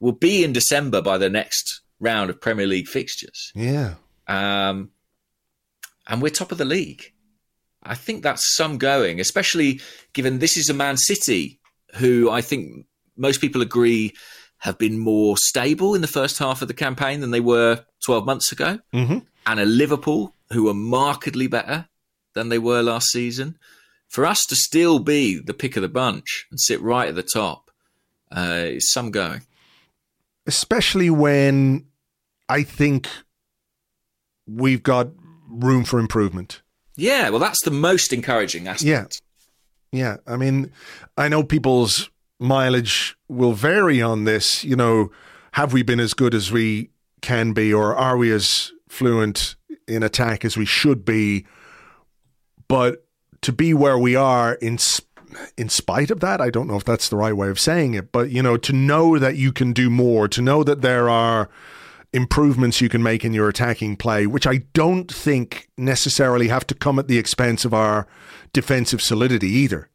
We'll be in December by the next round of Premier League fixtures Yeah. um, and we're top of the league. I think that's some going, especially given this is a Man City who I think most people agree have been more stable in the first half of the campaign than they were 12 months ago, Mm-hmm. and a Liverpool who are markedly better than they were last season. For us to still be the pick of the bunch and sit right at the top uh, is some going. Especially when I think we've got room for improvement. Yeah, well, that's the most encouraging aspect. Yeah. Yeah. I mean, I know people's mileage will vary on this. You know, have we been as good as we can be, or are we as fluent in attack as we should be? But to be where we are in in spite of that, I don't know if that's the right way of saying it, but you know, to know that you can do more, to know that there are improvements you can make in your attacking play, which I don't think necessarily have to come at the expense of our defensive solidity either.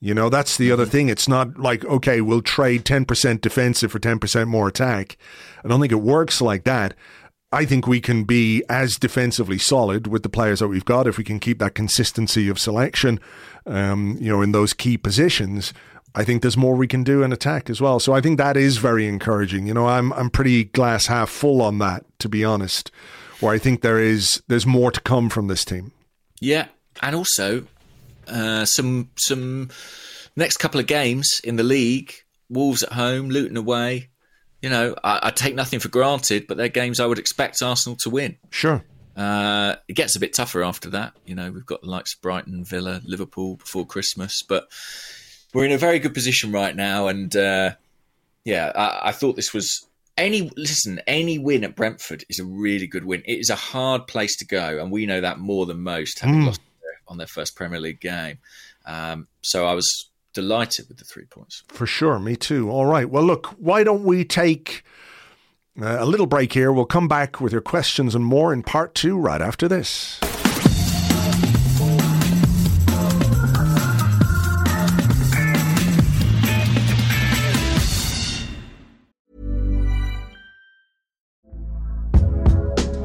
You know, that's the other thing. It's not like, okay, we'll trade 10% defensive for 10% more attack. I don't think it works like that. I think we can be as defensively solid with the players that we've got if we can keep that consistency of selection, um, you know, in those key positions. I think there's more we can do in attack as well. So I think that is very encouraging. You know, I'm I'm pretty glass half full on that, to be honest. Where I think there is there's more to come from this team. Yeah, and also uh, some some next couple of games in the league: Wolves at home, Luton away. You know, I, I take nothing for granted, but they're games I would expect Arsenal to win. Sure. Uh, it gets a bit tougher after that. You know, we've got the likes of Brighton, Villa, Liverpool before Christmas, but we're in a very good position right now. And uh, yeah, I, I thought this was any listen. Any win at Brentford is a really good win. It is a hard place to go, and we know that more than most, having lost on their first Premier League game. Um, so I was delighted with the three points. For sure, me too. All right. Well, look, why don't we take uh, a little break here? We'll come back with your questions and more in part two right after this.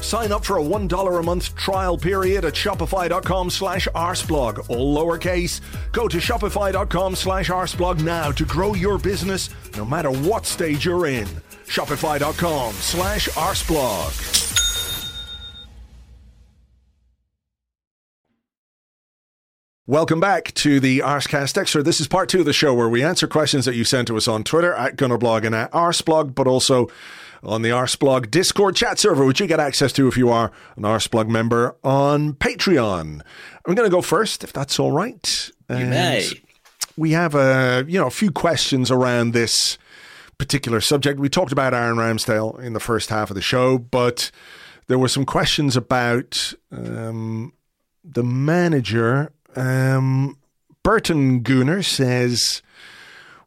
Sign up for a $1 a month trial period at shopify.com slash arseblog, all lowercase. Go to shopify.com slash arseblog now to grow your business no matter what stage you're in. Shopify.com slash arseblog. Welcome back to the Arsecast Extra. This is part two of the show where we answer questions that you sent to us on Twitter at Gunnerblog and at Arseblog, but also on the Arseblog Discord chat server, which you get access to if you are an Arseblog member on Patreon. I'm going to go first, if that's all right. You And may. We have a you know a few questions around this particular subject. We talked about Aaron Ramsdale in the first half of the show, but there were some questions about um, the manager. Um, Burton Gooner says,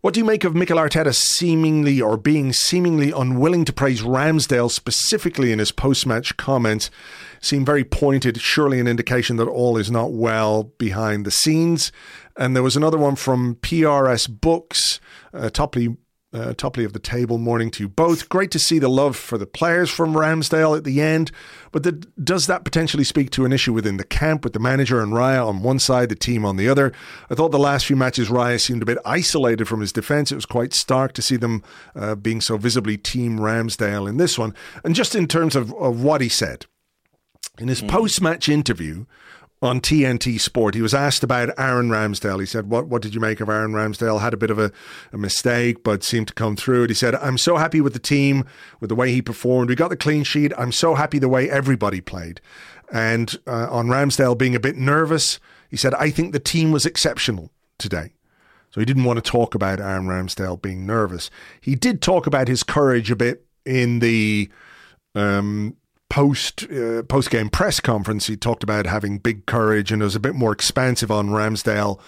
What do you make of Mikel Arteta seemingly or being seemingly unwilling to praise Ramsdale specifically in his post match comments? Seem very pointed, surely an indication that all is not well behind the scenes. And there was another one from PRS Books, uh, Topley uh, of the table, morning to you both. Great to see the love for the players from Ramsdale at the end, but the, does that potentially speak to an issue within the camp with the manager and Raya on one side, the team on the other? I thought the last few matches Raya seemed a bit isolated from his defence. It was quite stark to see them uh, being so visibly Team Ramsdale in this one. And just in terms of, of what he said, in his mm. post match interview, on TNT Sport. He was asked about Aaron Ramsdale. He said, "What what did you make of Aaron Ramsdale? Had a bit of a, a, mistake, but seemed to come through it." He said, "I'm so happy with the team, with the way he performed. We got the clean sheet. I'm so happy the way everybody played." And uh, on Ramsdale being a bit nervous, he said, "I think the team was exceptional today." So he didn't want to talk about Aaron Ramsdale being nervous. He did talk about his courage a bit in the um, post uh, post game press conference, he talked about having big courage and was a bit more expansive on Ramsdale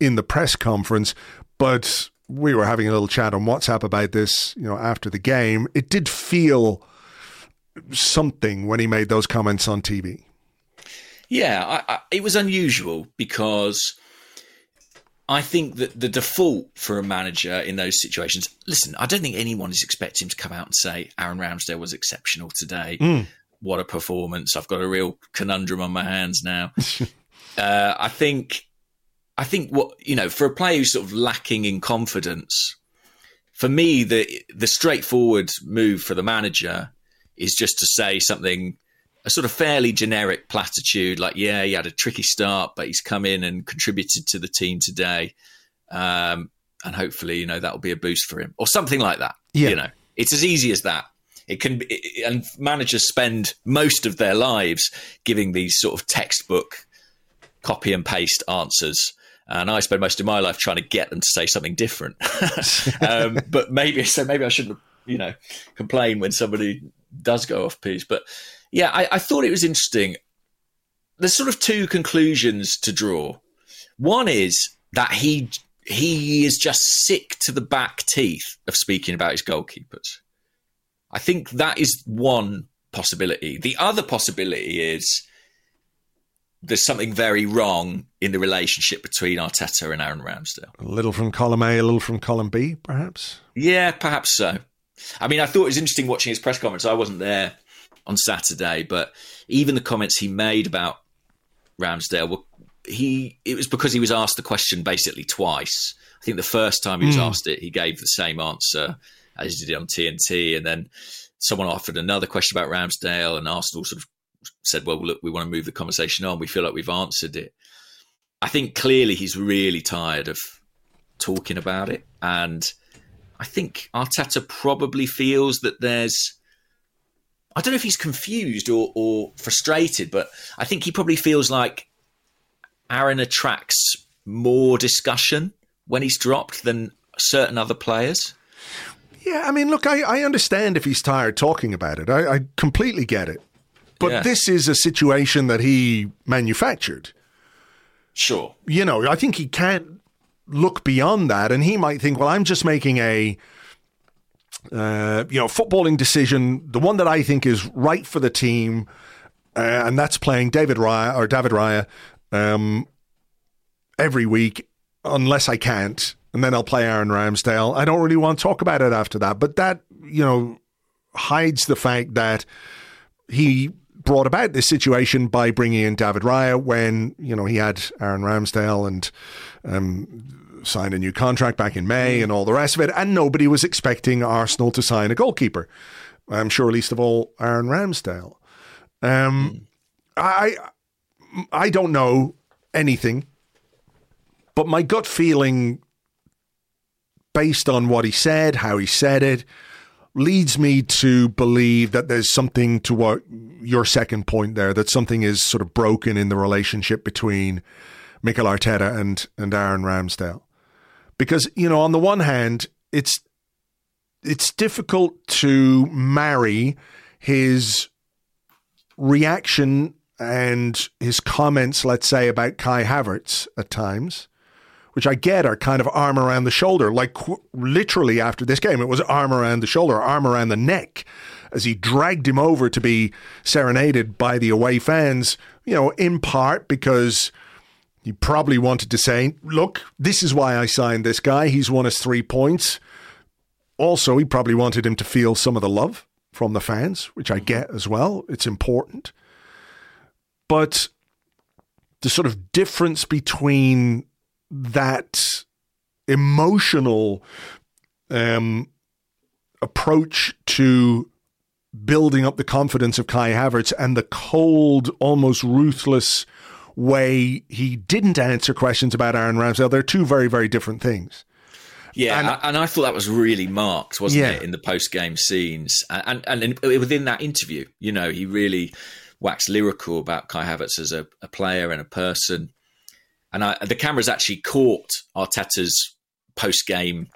in the press conference. But we were having a little chat on WhatsApp about this, you know, after the game. It did feel something when he made those comments on TV. Yeah, I, I, it was unusual because I think that the default for a manager in those situations. Listen, I don't think anyone is expecting him to come out and say Aaron Ramsdale was exceptional today. Mm what a performance! I've got a real conundrum on my hands now. uh, I think, I think what you know for a player who's sort of lacking in confidence, for me the the straightforward move for the manager is just to say something a sort of fairly generic platitude like yeah he had a tricky start but he's come in and contributed to the team today um, and hopefully you know that will be a boost for him or something like that yeah. you know it's as easy as that it can be, and managers spend most of their lives giving these sort of textbook copy and paste answers. And I spend most of my life trying to get them to say something different. um, but maybe so. Maybe I shouldn't, you know, complain when somebody does go off piece. But yeah, I, I thought it was interesting. There's sort of two conclusions to draw. One is that he he is just sick to the back teeth of speaking about his goalkeepers. I think that is one possibility. The other possibility is there's something very wrong in the relationship between Arteta and Aaron Ramsdale. A little from column A, a little from column B, perhaps? Yeah, perhaps so. I mean, I thought it was interesting watching his press conference. I wasn't there on Saturday, but even the comments he made about Ramsdale were he it was because he was asked the question basically twice. I think the first time he was mm. asked it, he gave the same answer as he did on TNT. And then someone offered another question about Ramsdale, and Arsenal sort of said, "Well, look, we want to move the conversation on. We feel like we've answered it." I think clearly he's really tired of talking about it, and I think Arteta probably feels that there's. I don't know if he's confused or, or frustrated, but I think he probably feels like Aaron attracts more discussion when he's dropped than certain other players. Yeah, I mean, look, I, I understand if he's tired talking about it. I, I completely get it. But yeah. this is a situation that he manufactured. Sure. You know, I think he can't look beyond that. And he might think, well, I'm just making a. Uh, you know, footballing decision, the one that I think is right for the team, uh, and that's playing David Raya or David Raya um, every week, unless I can't and then I'll play Aaron Ramsdale. I don't really want to talk about it after that, but that, you know, hides the fact that he brought about this situation by bringing in David Raya when, you know, he had Aaron Ramsdale and um, signed a new contract back in May and all the rest of it, and nobody was expecting Arsenal to sign a goalkeeper. I'm sure least of all Aaron Ramsdale. Um, I I don't know anything, but my gut feeling based on what he said, how he said it, leads me to believe that there's something to what your second point there, that something is sort of broken in the relationship between Mikel Arteta and, and Aaron Ramsdale. Because, you know, on the one hand, it's it's difficult to marry his reaction and his comments, let's say, about Kai Havertz at times which I get are kind of arm around the shoulder. Like qu- literally after this game, it was arm around the shoulder, arm around the neck as he dragged him over to be serenaded by the away fans, you know, in part because he probably wanted to say, look, this is why I signed this guy. He's won us three points. Also, he probably wanted him to feel some of the love from the fans, which I mm-hmm. get as well. It's important. But the sort of difference between that emotional um, approach to building up the confidence of Kai Havertz and the cold, almost ruthless way he didn't answer questions about Aaron Ramsdale, they're two very, very different things. Yeah, and, and, I thought that was really marked, wasn't Yeah. it, in the post game scenes, and, and and within that interview, you know, he really waxed lyrical about Kai Havertz as a, a player and a person, and I, the cameras actually caught Arteta's post game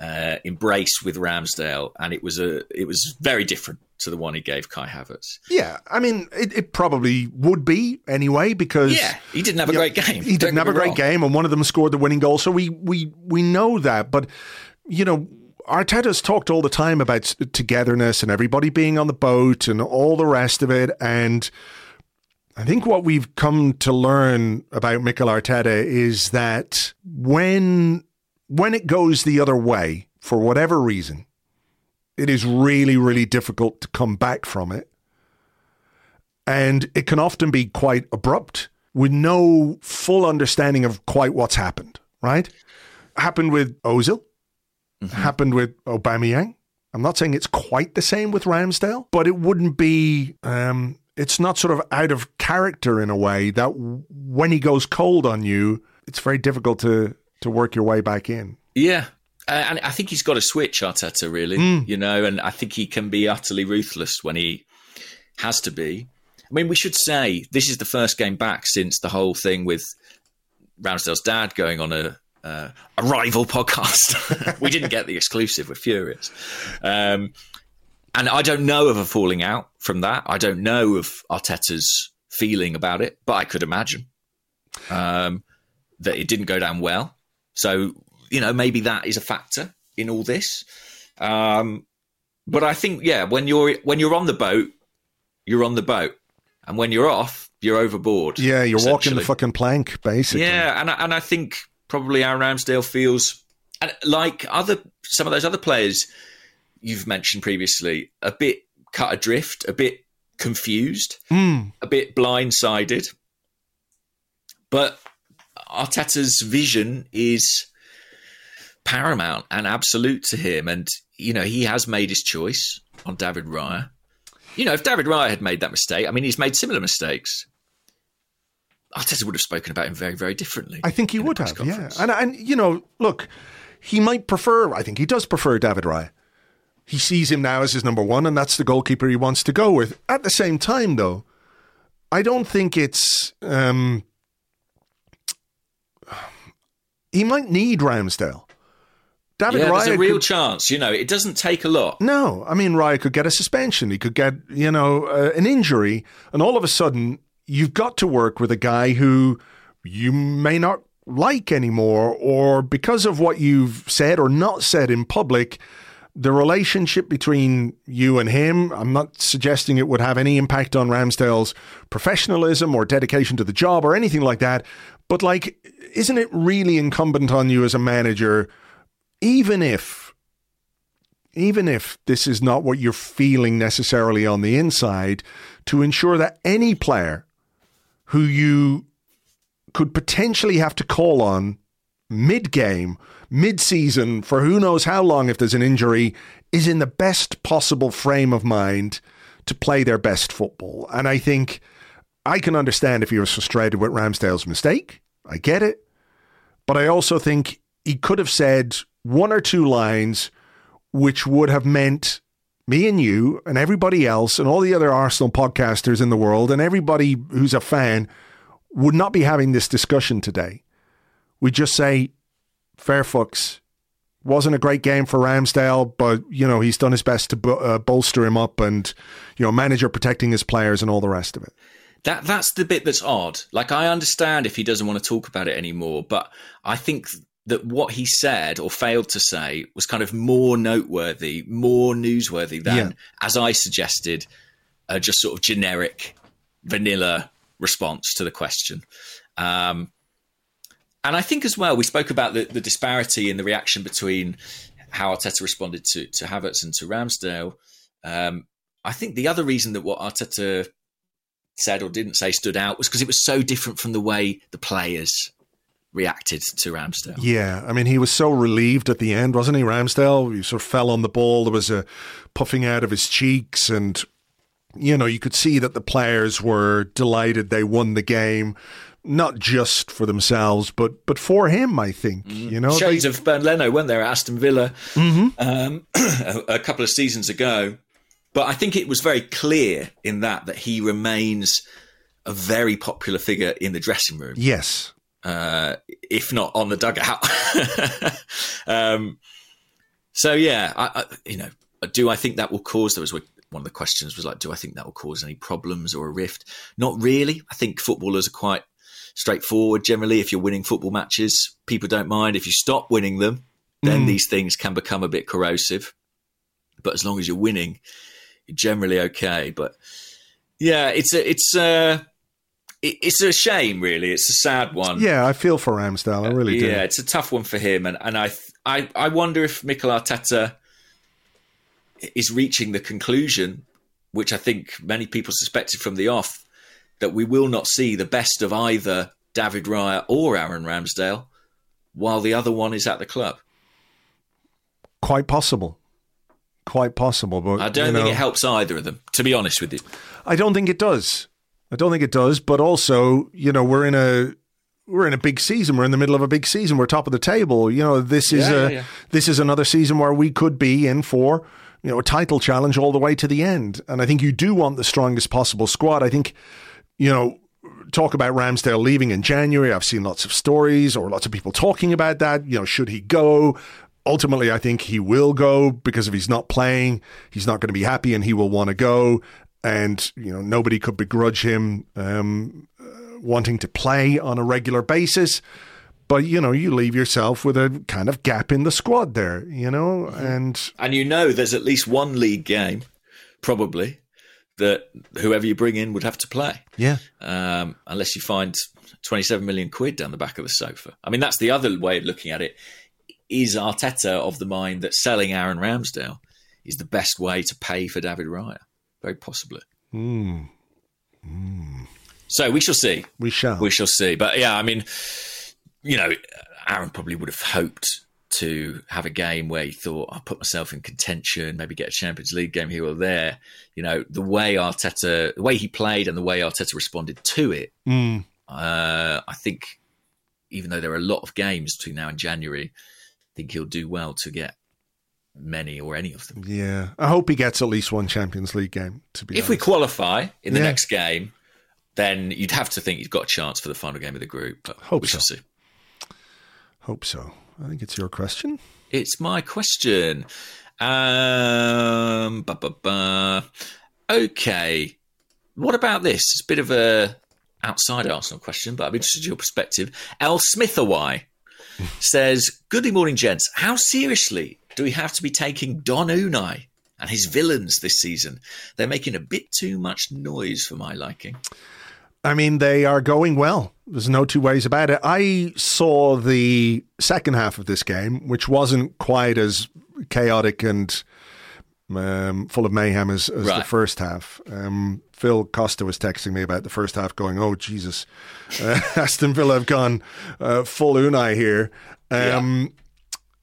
uh, embrace with Ramsdale, and it was a it was very different to the one he gave Kai Havertz. Yeah, I mean, it, it probably would be anyway because Yeah, he didn't have a great game. He didn't have a great wrong. game, and one of them scored the winning goal. So we we we know that, but you know. Arteta's talked all the time about togetherness and everybody being on the boat and all the rest of it. And I think what we've come to learn about Mikel Arteta is that when when it goes the other way, for whatever reason, it is really, really difficult to come back from it. And it can often be quite abrupt with no full understanding of quite what's happened, right? Happened with Ozil, happened with Aubameyang. I'm not saying it's quite the same with Ramsdale, but it wouldn't be. Um, it's not sort of out of character in a way that when he goes cold on you, it's very difficult to to work your way back in. Yeah. Uh, and I think he's got a switch, Arteta, really, you know, and I think he can be utterly ruthless when he has to be. I mean, we should say this is the first game back since the whole thing with Ramsdale's dad going on a uh, a rival podcast. we didn't get the exclusive. We're furious. Um, and I don't know of a falling out from that. I don't know of Arteta's feeling about it, but I could imagine um, that it didn't go down well. So, you know, maybe that is a factor in all this. Um, but I think, yeah, when you're when you're on the boat, you're on the boat, and when you're off, you're overboard. Yeah, you're walking the fucking plank, basically. Yeah, and I- and I think probably Aaron Ramsdale feels and like other some of those other players you've mentioned previously, a bit cut adrift, a bit confused, hmm. a bit blindsided. But Arteta's vision is paramount and absolute to him, and you know he has made his choice on David Raya. You know, if David Raya had made that mistake, I mean, he's made similar mistakes. Arteta would have spoken about him very, very differently. I think he would have, yeah. And and you know, look, he might prefer. I think he does prefer David Raya. He sees him now as his number one, and that's the goalkeeper he wants to go with. At the same time, though, I don't think it's. Um, he might need Ramsdale. David yeah, Raya there's a real could- chance. You know, it doesn't take a lot. no, I mean Raya could get a suspension. He could get you know uh, an injury, and all of a sudden you've got to work with a guy who you may not like anymore, or because of what you've said or not said in public. The relationship between you and him, I'm not suggesting it would have any impact on Ramsdale's professionalism or dedication to the job or anything like that. But, like, isn't it really incumbent on you as a manager, even if even if this is not what you're feeling necessarily on the inside, to ensure that any player who you could potentially have to call on mid game, mid season, for who knows how long if there's an injury, is in the best possible frame of mind to play their best football. And I think I can understand if he was frustrated with Ramsdale's mistake. I get it. But I also think he could have said one or two lines which would have meant me and you and everybody else and all the other Arsenal podcasters in the world and everybody who's a fan would not be having this discussion today. We just say, fair fucks. Wasn't a great game for Ramsdale, but you know he's done his best to bo- uh, bolster him up, and you know manager protecting his players and all the rest of it. That that's the bit that's odd. Like I understand if he doesn't want to talk about it anymore, but I think that what he said or failed to say was kind of more noteworthy, more newsworthy than, Yeah. as I suggested, a just sort of generic, vanilla response to the question. Um, and I think as well, we spoke about the, the disparity in the reaction between how Arteta responded to, to Havertz and to Ramsdale. Um, I think the other reason that what Arteta said or didn't say stood out was because it was so different from the way the players reacted to Ramsdale. Yeah, I mean, he was so relieved at the end, wasn't he, Ramsdale? He sort of fell on the ball. There was a puffing out of his cheeks, and, you know, you could see that the players were delighted they won the game, not just for themselves, but but for him, I think. You know, Shades They- of Bernd Leno, weren't there, at Aston Villa um, a, a couple of seasons ago? But I think it was very clear in that that he remains a very popular figure in the dressing room. yes. uh, if not on the dugout. um, so yeah, I, I, you know, do I think that will cause? There was one of the questions was like, do I think that will cause any problems or a rift? Not really. I think footballers are quite straightforward. Generally, if you're winning football matches, people don't mind. If you stop winning them, then mm. these things can become a bit corrosive. But as long as you're winning, you're generally okay. But yeah, it's a it's a it's a shame, really. It's a sad one. Yeah, I feel for Ramsdale. I uh, really do. Yeah, it's a tough one for him, and and I I I wonder if Mikel Arteta is reaching the conclusion, which I think many people suspected from the off, that we will not see the best of either David Raya or Aaron Ramsdale, while the other one is at the club. Quite possible. Quite possible. But I don't think know, it helps either of them, to be honest with you. I don't think it does. I don't think it does. But also, you know, we're in a we're in a big season. We're in the middle of a big season. We're top of the table. You know, this is Yeah, a yeah, yeah. this is another season where we could be in for you know a title challenge all the way to the end. And I think you do want the strongest possible squad. I think you know. Talk about Ramsdale leaving in January. I've seen lots of stories or lots of people talking about that. You know, should he go? Ultimately, I think he will go because if he's not playing, he's not going to be happy and he will want to go. And, you know, nobody could begrudge him um, uh, wanting to play on a regular basis. But, you know, you leave yourself with a kind of gap in the squad there, you know? And And you know there's at least one league game, probably, that whoever you bring in would have to play. yeah, um, unless you find 27 million quid down the back of the sofa. I mean, that's the other way of looking at it. Is Arteta of the mind that selling Aaron Ramsdale is the best way to pay for David Raya? Very possibly. So we shall see. we shall. We shall see. But yeah, I mean, you know, Aaron probably would have hoped to have a game where he thought, I'll put myself in contention, maybe get a Champions League game here or there. You know, the way Arteta, the way he played and the way Arteta responded to it, Mm. uh, I think even though there are a lot of games between now and January, I think he'll do well to get many or any of them. Yeah. I hope he gets at least one Champions League game, to be If we qualify in the Yeah. next game, then you'd have to think he's got a chance for the final game of the group. But Hope we shall so. see. hope so. I think it's your question. It's my question. Um, ba, ba, ba. Okay. What about this? It's a bit of a outside Arsenal question, but I'm interested in your perspective. L. Smithaway says, Good morning, gents. How seriously do we have to be taking Don Unai and his villains this season? They're making a bit too much noise for my liking. I mean, they are going well. There's no two ways about it. I saw the second half of this game, which wasn't quite as chaotic and um, full of mayhem as, as the first half. Um, Phil Costa was texting me about the first half, going, "Oh Jesus, uh, Aston Villa have gone uh, full Unai here." Um,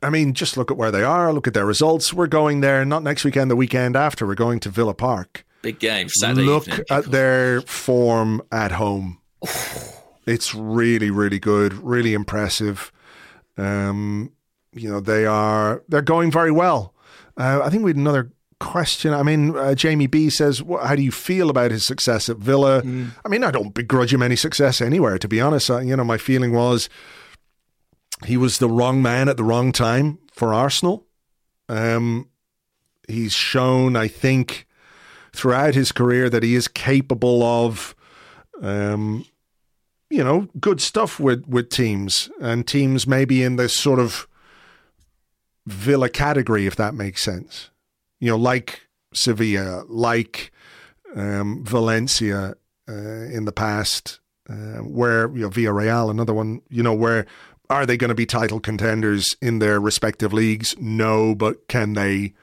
I mean, just look at where they are. Look at their results. We're going there not next weekend, the weekend after. We're going to Villa Park. Big game, Saturday Look evening. at their form at home. it's really, really good, really impressive. Um, you know, they are they're going very well. Uh, I think we had another question. I mean, uh, Jamie B says, "Wh- "How do you feel about his success at Villa?" I mean, I don't begrudge him any success anywhere. To be honest, uh, you know, my feeling was he was the wrong man at the wrong time for Arsenal. Um, he's shown, I think, throughout his career that he is capable of um, you know, good stuff with with teams and teams maybe in this sort of Villa category, if that makes sense. You know, like Sevilla, like um, Valencia uh, in the past, uh, where you know Villarreal, another one. You know, where are they going to be title contenders in their respective leagues? No, but can they?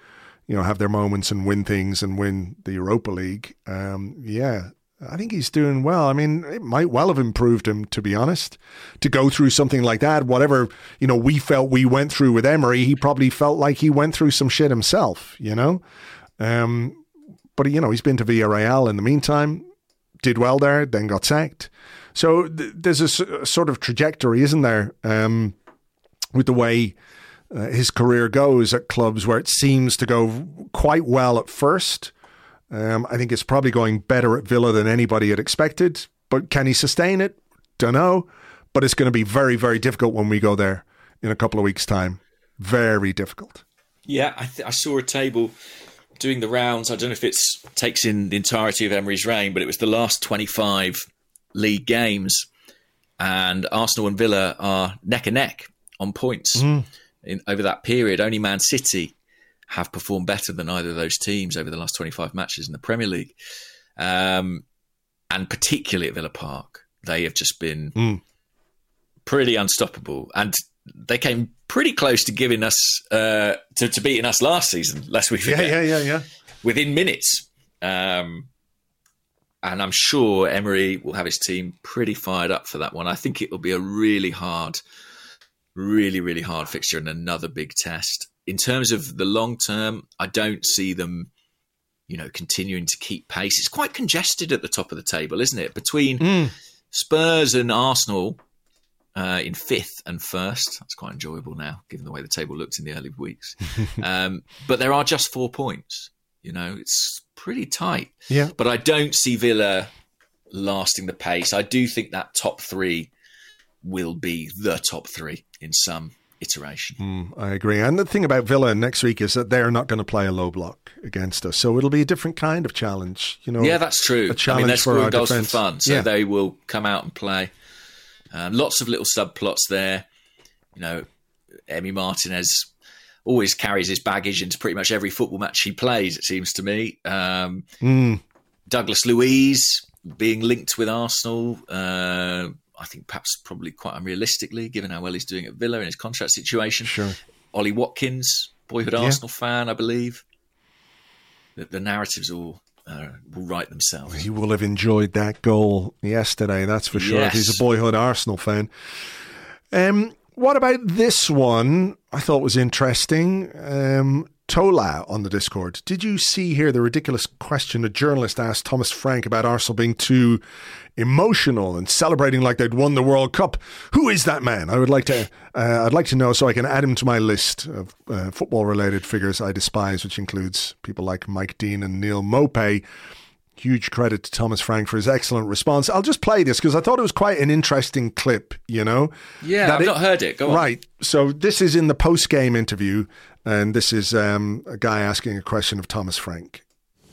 You know, have their moments and win things and win the Europa League. Um, yeah, I think he's doing well. I mean, it might well have improved him, to be honest, to go through something like that. Whatever, you know, we felt we went through with Emery, he probably felt like he went through some shit himself, you know? Um, but, you know, he's been to Villarreal in the meantime, did well there, then got sacked. So th- there's a, sort of trajectory, isn't there, um, with the way uh, his career goes at clubs where it seems to go quite well at first. Um, I think it's probably going better at Villa than anybody had expected. But can he sustain it? Don't know. But it's going to be very, very difficult when we go there in a couple of weeks' time. Very difficult. Yeah, I, th- I saw a table doing the rounds. I don't know if it takes in the entirety of Emery's reign, but it was the last 25 league games, and Arsenal and Villa are neck and neck on points in, over that period. Only Man City have performed better than either of those teams over the last 25 matches in the Premier League. Um, and particularly at Villa Park, they have just been pretty unstoppable. And they came pretty close to giving us, uh, to, to beating us last season, lest we Yeah, yeah, yeah, yeah. within minutes. Um, and I'm sure Emery will have his team pretty fired up for that one. I think it will be a really hard, really, really hard fixture and another big test. In terms of the long term, I don't see them, you know, continuing to keep pace. It's quite congested at the top of the table, isn't it? Between Spurs and Arsenal uh, in fifth and first. That's quite enjoyable now, given the way the table looked in the early weeks. um, but there are just four points. You know, it's pretty tight. Yeah. But I don't see Villa lasting the pace. I do think that top three will be the top three in some iteration. I agree. And the thing about Villa next week is that they're not going to play a low block against us. So it'll be a different kind of challenge. You know, Yeah, that's true. A I mean, challenge they're scoring goals defense. for fun, so yeah. they will come out and play. Um, lots of little subplots there. You know, Emi Martinez always carries his baggage into pretty much every football match he plays. It seems to me. Um, Hmm. Douglas Luiz being linked with Arsenal. Uh, I think perhaps probably quite unrealistically, given how well he's doing at Villa in his contract situation. Sure. Ollie Watkins, boyhood Arsenal fan, I believe. The, the narratives all uh, will write themselves. He will have enjoyed that goal yesterday, that's for sure. if He's a boyhood Arsenal fan. Um, what about this one? I thought was interesting. Um, Tola on the Discord. Did you see here the ridiculous question a journalist asked Thomas Frank about Arsenal being too emotional and celebrating like they'd won the World Cup? Who is that man? I would like to. Uh, I'd like to know so I can add him to my list of uh, football-related figures I despise, which includes people like Mike Dean and Neal Maupay. Huge credit to Thomas Frank for his excellent response. I'll just play this because I thought it was quite an interesting clip, you know? Yeah, That I've not heard it. Go on. Right. So this is in the post game interview, and this is um, a guy asking a question of Thomas Frank.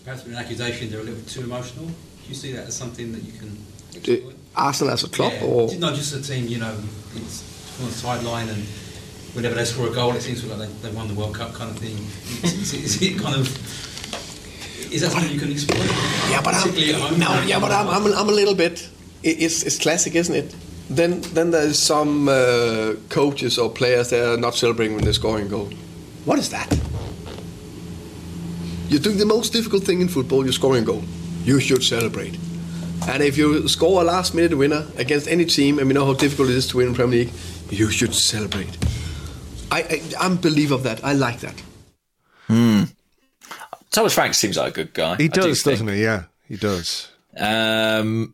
Perhaps with an accusation they're a little too emotional. Do you see that as something that you can The exploit? Arsenal as a club, yeah. or not just a team, you know, it's on the sideline and whenever they score a goal, it seems like they, they won the World Cup kind of thing. Is, is, is it kind of is that something you can exploit? yeah, but I'm no, yeah, but I'm, I'm, I'm a little bit. It's it's classic, isn't it? Then then there's some uh, coaches or players that are not celebrating when they're scoring a goal. What is that? You're doing the most difficult thing in football. You're scoring a goal. You should celebrate. And if you score a last minute winner against any team, and we know how difficult it is to win in Premier League, you should celebrate. I, I I'm a believer of that. I like that. Hmm. Thomas Frank seems like a good guy. He I do does, doesn't he? Yeah, he does. Um,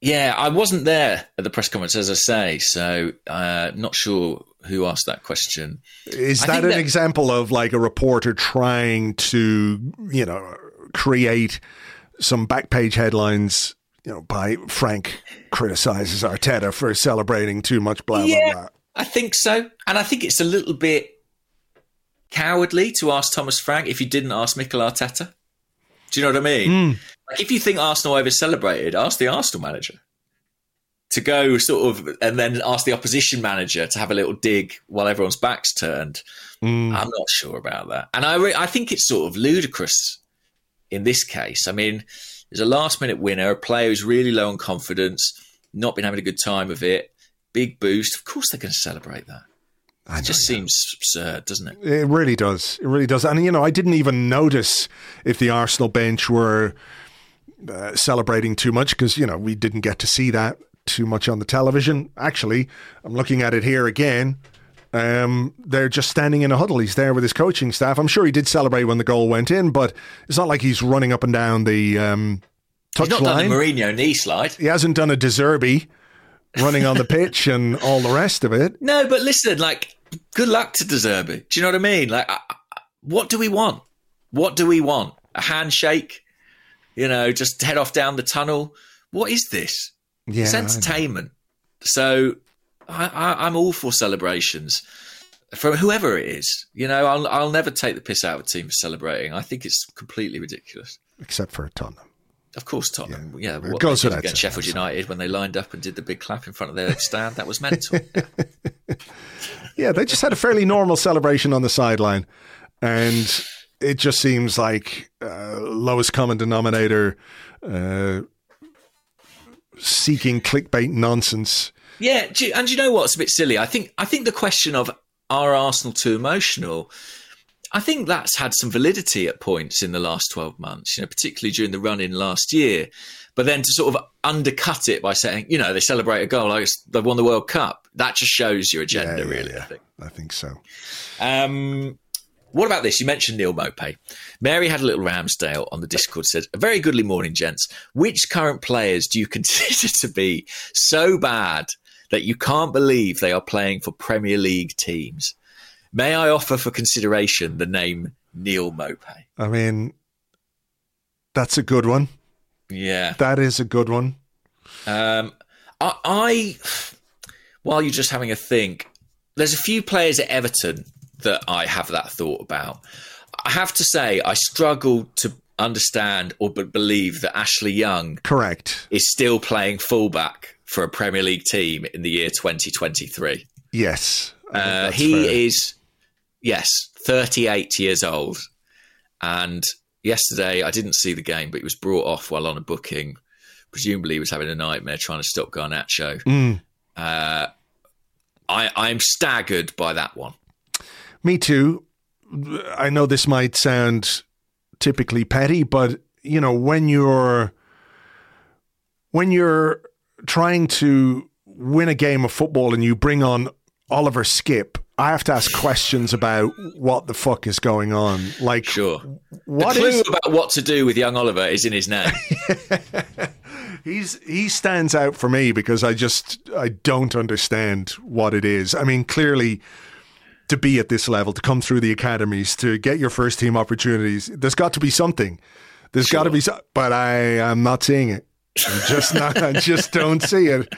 yeah, I wasn't there at the press conference, as I say, so uh, not sure who asked that question. Is I that an that- example of like a reporter trying to, you know, create some back page headlines, you know, by Frank criticizes Arteta for celebrating too much, blah, blah, blah. I think so, and I think it's a little bit cowardly to ask Thomas Frank if you didn't ask Mikel Arteta. Do you know what I mean? Hmm. Like if you think Arsenal over celebrated, ask the Arsenal manager to go sort of, and then ask the opposition manager to have a little dig while everyone's back's turned. I'm not sure about that, and I re- I think it's sort of ludicrous in this case. I mean, there's a last minute winner, a player who's really low on confidence, not been having a good time of it, big boost. Of course, they're going to celebrate that. It just seems absurd, doesn't it? It really does. It really does. And, you know, I didn't even notice if the Arsenal bench were uh, celebrating too much because, you know, we didn't get to see that too much on the television. Actually, I'm looking at it here again. Um, they're just standing in a huddle. He's there with his coaching staff. I'm sure he did celebrate when the goal went in, but it's not like he's running up and down the um, He's not done the touchline. Mourinho knee slide. He hasn't done a De Zerbi running on the pitch and all the rest of it. No, but listen, like, good luck to De Zerbi. Do you know what I mean? Like, I- I- what do we want? What do we want? A handshake? You know, just head off down the tunnel? What is this? Yeah, it's entertainment. So I, I, I'm all for celebrations from whoever it is. You know, I'll, I'll never take the piss out of a team for celebrating. I think it's completely ridiculous. except for Tottenham. Of course, Tottenham. Yeah, It what goes they against Sheffield. United when they lined up and did the big clap in front of their stand. That was mental. Yeah, they just had a fairly normal celebration on the sideline, and it just seems like uh, lowest common denominator, uh, seeking clickbait nonsense. Yeah, and you know what's a bit silly? I think I think the question of are Arsenal too emotional? I think that's had some validity at points in the last twelve months. You know, particularly during the run in last year. But then to sort of undercut it by saying, you know, they celebrate a goal like they've won the World Cup. That just shows your agenda, Yeah, yeah, really. yeah. I think. I think so. Um, what about this? You mentioned Neal Maupay. Mary had a little Ramsdale on the Discord said, A very goodly morning, gents. Which current players do you consider to be so bad that you can't believe they are playing for Premier League teams? May I offer for consideration the name Neal Maupay? I mean, that's a good one. Yeah. That is a good one. Um, I, I, while you're just having a think, there's a few players at Everton that I have that thought about. I have to say, I struggle to understand or believe that Ashley Young Correct. is still playing fullback for a Premier League team in the year 2023. Yes. Uh, he fair. is, yes, 38 years old. And yesterday, I didn't see the game, but he was brought off while on a booking. Presumably, he was having a nightmare trying to stop Garnacho. Mm. Uh, I, I'm staggered by that one. Me too. I know this might sound typically petty, but you know, when you're when you're trying to win a game of football and you bring on Oliver Skipp, I have to ask questions about what the fuck is going on. Like Sure. what the clue is about what to do with young Oliver is in his name. he's he stands out for me because I just I don't understand what it is. I mean, clearly to be at this level, to come through the academies, to get your first team opportunities, there's got to be something. There's got to be, so- but I am not seeing it. I'm just not. I just don't see it.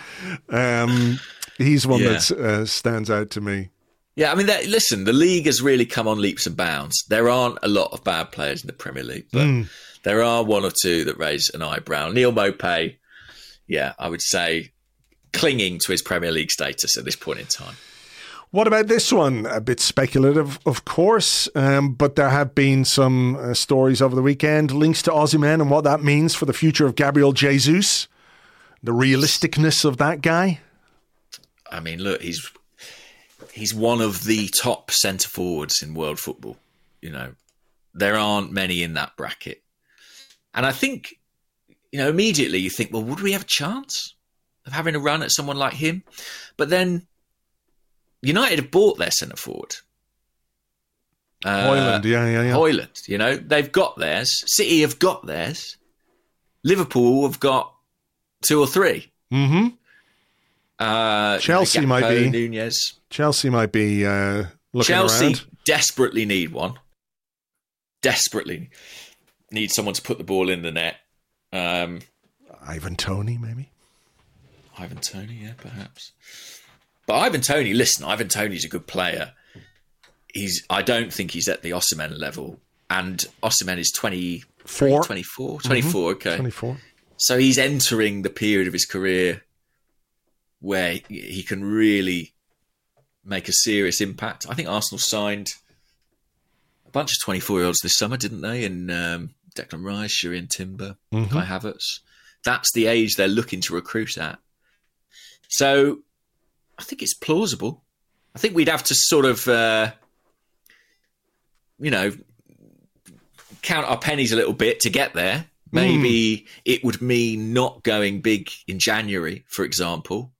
Um, he's one Yeah. that uh, stands out to me. Yeah, I mean, that, listen, the league has really come on leaps and bounds. There aren't a lot of bad players in the Premier League, but Mm. there are one or two that raise an eyebrow. Neal Maupay, yeah, I would say clinging to his Premier League status at this point in time. What about this one? A bit speculative, of course, um, but there have been some uh, stories over the weekend, links to men and what that means for the future of Gabriel Jesus, the realisticness of that guy. I mean, look, he's he's one of the top centre forwards in world football. You know, there aren't many in that bracket, and I think you know immediately you think, well, would we have a chance of having a run at someone like him? But then United have bought their centre forward. Uh, Højlund, yeah, yeah, yeah. Højlund, you know, they've got theirs. City have got theirs. Liverpool have got two or three. hmm Uh, Chelsea Gakpo, might be. Nunez. Chelsea might be uh, looking Chelsea around. desperately need one. Desperately need someone to put the ball in the net. Um, Ivan Toney, maybe. Ivan Toney, yeah, perhaps. But Ivan Toney, listen, Ivan Toney's a good player. He's, I don't think he's at the Osimhen level, and Osimhen is twenty Four. 24, 24 okay. 24. So he's entering the period of his career where he- can really make a serious impact. I think Arsenal signed a bunch of 24 year olds this summer, didn't they? In um, Declan Rice, Jurrien Timber, Kai Havertz. That's the age they're looking to recruit at. So I think it's plausible. I think we'd have to sort of, uh, you know, count our pennies a little bit to get there. Maybe it would mean not going big in January, for example,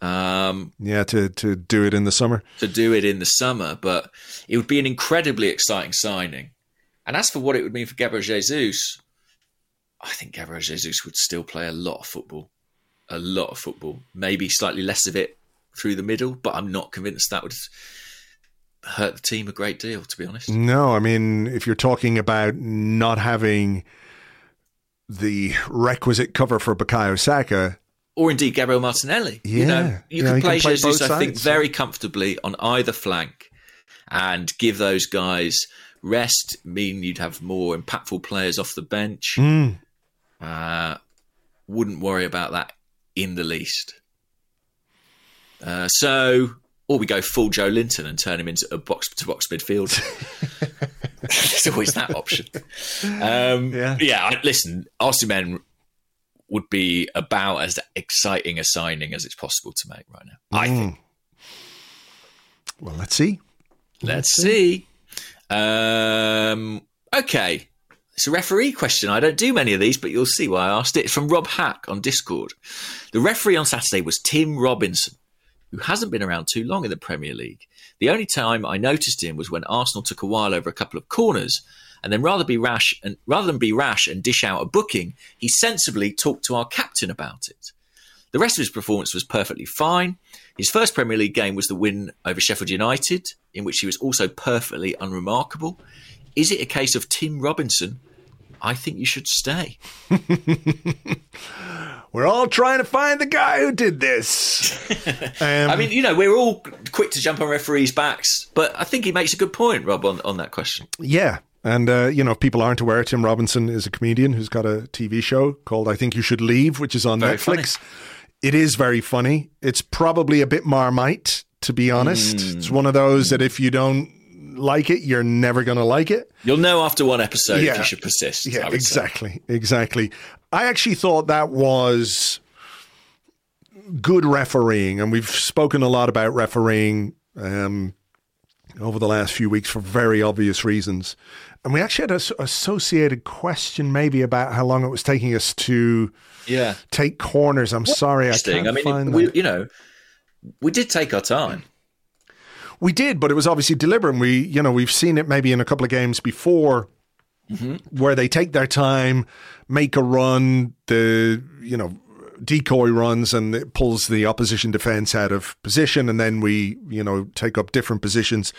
um, Yeah, to, to do it in the summer. to do it in the summer. But it would be an incredibly exciting signing. And as for what it would mean for Gabriel Jesus, I think Gabriel Jesus would still play a lot of football, a lot of football. Maybe slightly less of it through the middle, but I'm not convinced that would hurt the team a great deal, to be honest. No, I mean, if you're talking about not having the requisite cover for Bukayo Saka, or indeed Gabriel Martinelli. You know, Yeah. you Yeah, can play play Jesus, I think, very comfortably on either flank and give those guys rest, mean you'd have more impactful players off the bench. Mm. Uh, wouldn't worry about that in the least. Uh, so, or we go full Joelinton and turn him into a box to box midfielder. There's always that option. Um, Yeah. yeah. I- Listen, Osimhen would be about as exciting a signing as it's possible to make right now. I think. well, let's see. Let's see. Um, okay. It's a referee question. I don't do many of these, but you'll see why I asked it. It's from Rob Hack on Discord. The referee on Saturday was Tim Robinson, who hasn't been around too long in the Premier League. The only time I noticed him was when Arsenal took a while over a couple of corners, and then rather be rash and rather than be rash and dish out a booking, he sensibly talked to our captain about it. The rest of his performance was perfectly fine. His first Premier League game was the win over Sheffield United, in which he was also perfectly unremarkable. Is it a case of Tim Robinson? I think you should stay. We're all trying to find the guy who did this. Um, I mean, you know, we're all quick to jump on referees' backs, but I think he makes a good point, Rob, on, on that question. Yeah. And, uh, you know, if people aren't aware, Tim Robinson is a comedian who's got a TV show called I Think You Should Leave, which is on Very Netflix. It is very funny. It's probably a bit marmite, to be honest. Mm. It's one of those that if you don't like it, you're never going to like it. You'll know after one episode if you should persist. Yeah, would say. exactly. Exactly. I actually thought that was good refereeing, and we've spoken a lot about refereeing um, over the last few weeks for very obvious reasons. And we actually had an associated question, maybe about how long it was taking us to Yeah. take corners. I'm sorry, I can't I mean, find we, you know, we did take our time. We did, but it was obviously deliberate. We, you know, we've seen it maybe in a couple of games before, where they take their time, make a run, the you know decoy runs, and it pulls the opposition defense out of position, and then we, you know, take up different positions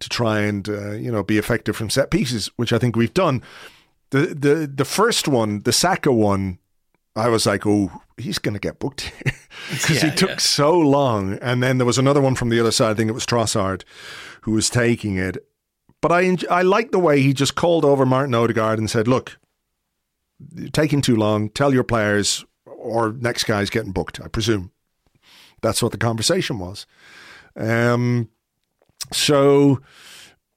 to try and uh, you know be effective from set pieces, which I think we've done. The the the first one, the Saka one, I was like, oh, he's going to get booked because he took yeah. so long. And then there was another one from the other side. I think it was Trossard who was taking it. But I I like the way he just called over Martin Odegaard and said, look, you're taking too long. Tell your players or next guy's getting booked, I presume. That's what the conversation was. Um, so,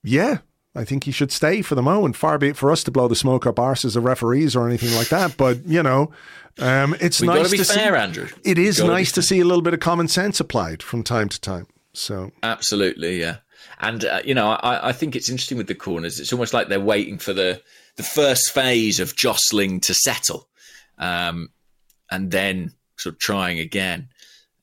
yeah, I think he should stay for the moment. Far be it for us to blow the smoke up arse as a referees or anything like that. But, you know, um, it's We've nice got to be see- fair, Andrew. It is We've gotta be nice to see a little bit of common sense applied from time to time. So, Absolutely, yeah. And uh, you know, I, I think it's interesting with the corners. It's almost like they're waiting for the the first phase of jostling to settle, um, and then sort of trying again.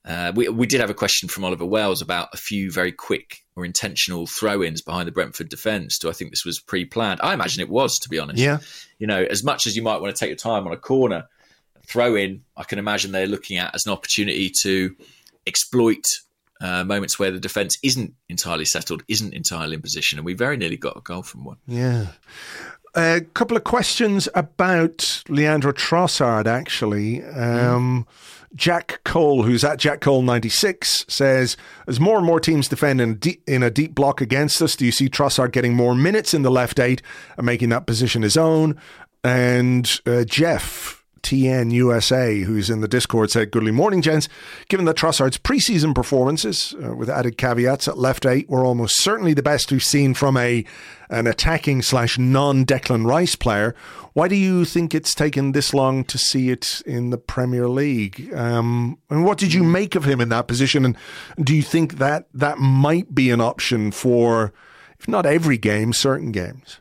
Uh, we we did have a question from Oliver Wells about a few very quick or intentional throw-ins behind the Brentford defence. Do I think this was pre-planned? I imagine it was, to be honest. Yeah. You know, as much as you might want to take your time on a corner, throw in, I can imagine they're looking at as an opportunity to exploit uh, moments where the defence isn't entirely settled, isn't entirely in position, and we very nearly got a goal from one. yeah. A couple of questions about Leandro Trossard, actually. Um, Jack Cole, who's at Jack Cole 96, says, As more and more teams defend in a, deep, in a deep block against us, do you see Trossard getting more minutes in the left eight and making that position his own? And uh, Jeff TN USA, who's in the Discord, said, Goodly morning, gents. Given that Trossard's preseason performances, uh, with added caveats at left eight, were almost certainly the best we've seen from a an attacking slash non Declan Rice player, why do you think it's taken this long to see it in the Premier League? Um, and what did you make of him in that position? And do you think that that might be an option for, if not every game, certain games?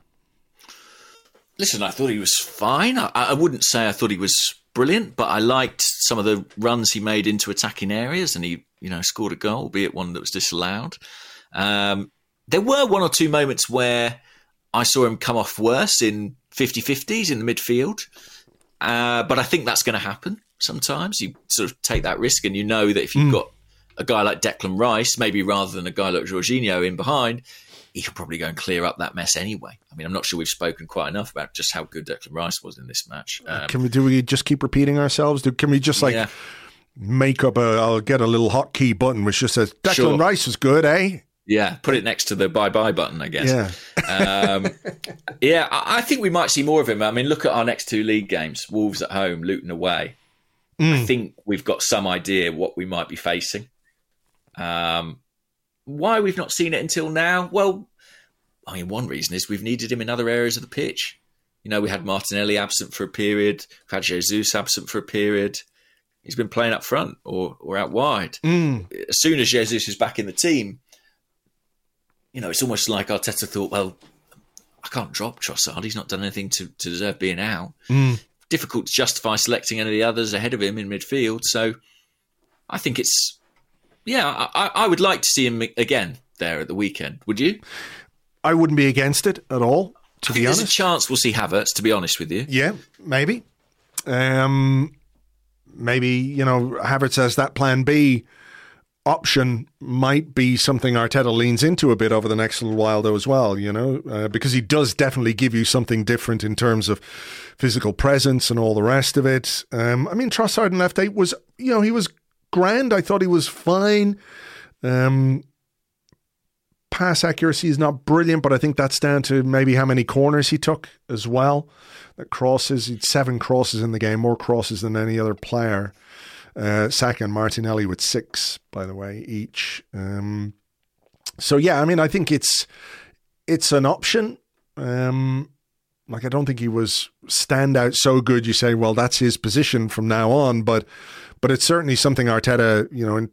Listen, I thought he was fine. I, I, wouldn't say I thought he was brilliant, but I liked some of the runs he made into attacking areas, and he, you know, scored a goal, albeit one that was disallowed. Um, there were one or two moments where I saw him come off worse in 50-50s in the midfield, uh, but I think that's going to happen sometimes. You sort of take that risk, and you know that if you've mm. got a guy like Declan Rice, maybe rather than a guy like Jorginho in behind, he could probably go and clear up that mess anyway. I mean, I'm not sure we've spoken quite enough about just how good Declan Rice was in this match. Um, can we do we just keep repeating ourselves? Do can we just like yeah. make up a? I'll get a little hotkey button which just says Declan sure. Rice was good, eh? Yeah, put it next to the bye bye button, I guess. Yeah, um, yeah. I, I, think we might see more of him. I mean, look at our next two league games: Wolves at home, Luton away. Mm. I think we've got some idea what we might be facing. Um, why we've not seen it until now? Well, I mean, one reason is we've needed him in other areas of the pitch. You know, we had Martinelli absent for a period, we've had Jesus absent for a period. He's been playing up front or, or out wide. Mm. As soon as Jesus is back in the team, you know, it's almost like Arteta thought, well, I can't drop Trossard. He's not done anything to, to deserve being out. Mm. Difficult to justify selecting any of the others ahead of him in midfield. So I think it's yeah, I, I would like to see him again there at the weekend. Would you? I wouldn't be against it at all. To be honest, there's a chance we'll see Havertz. To be honest with you, yeah, maybe. Um, maybe you know Havertz as that plan B option might be something Arteta leans into a bit over the next little while, though, as well. You know, uh, because he does definitely give you something different in terms of physical presence and all the rest of it. Um, I mean, Trossard in left eight was, you know, he was grand. I thought he was fine. Um, pass accuracy is not brilliant, but I think that's down to maybe how many corners he took as well. That crosses, seven crosses in the game, more crosses than any other player. Uh, Saka and Martinelli with six, by the way, each. Um, so yeah, I mean, I think it's it's an option. Um, like I don't think he was stand out so good. You say, well, that's his position from now on, but but it's certainly something Arteta, you know, in,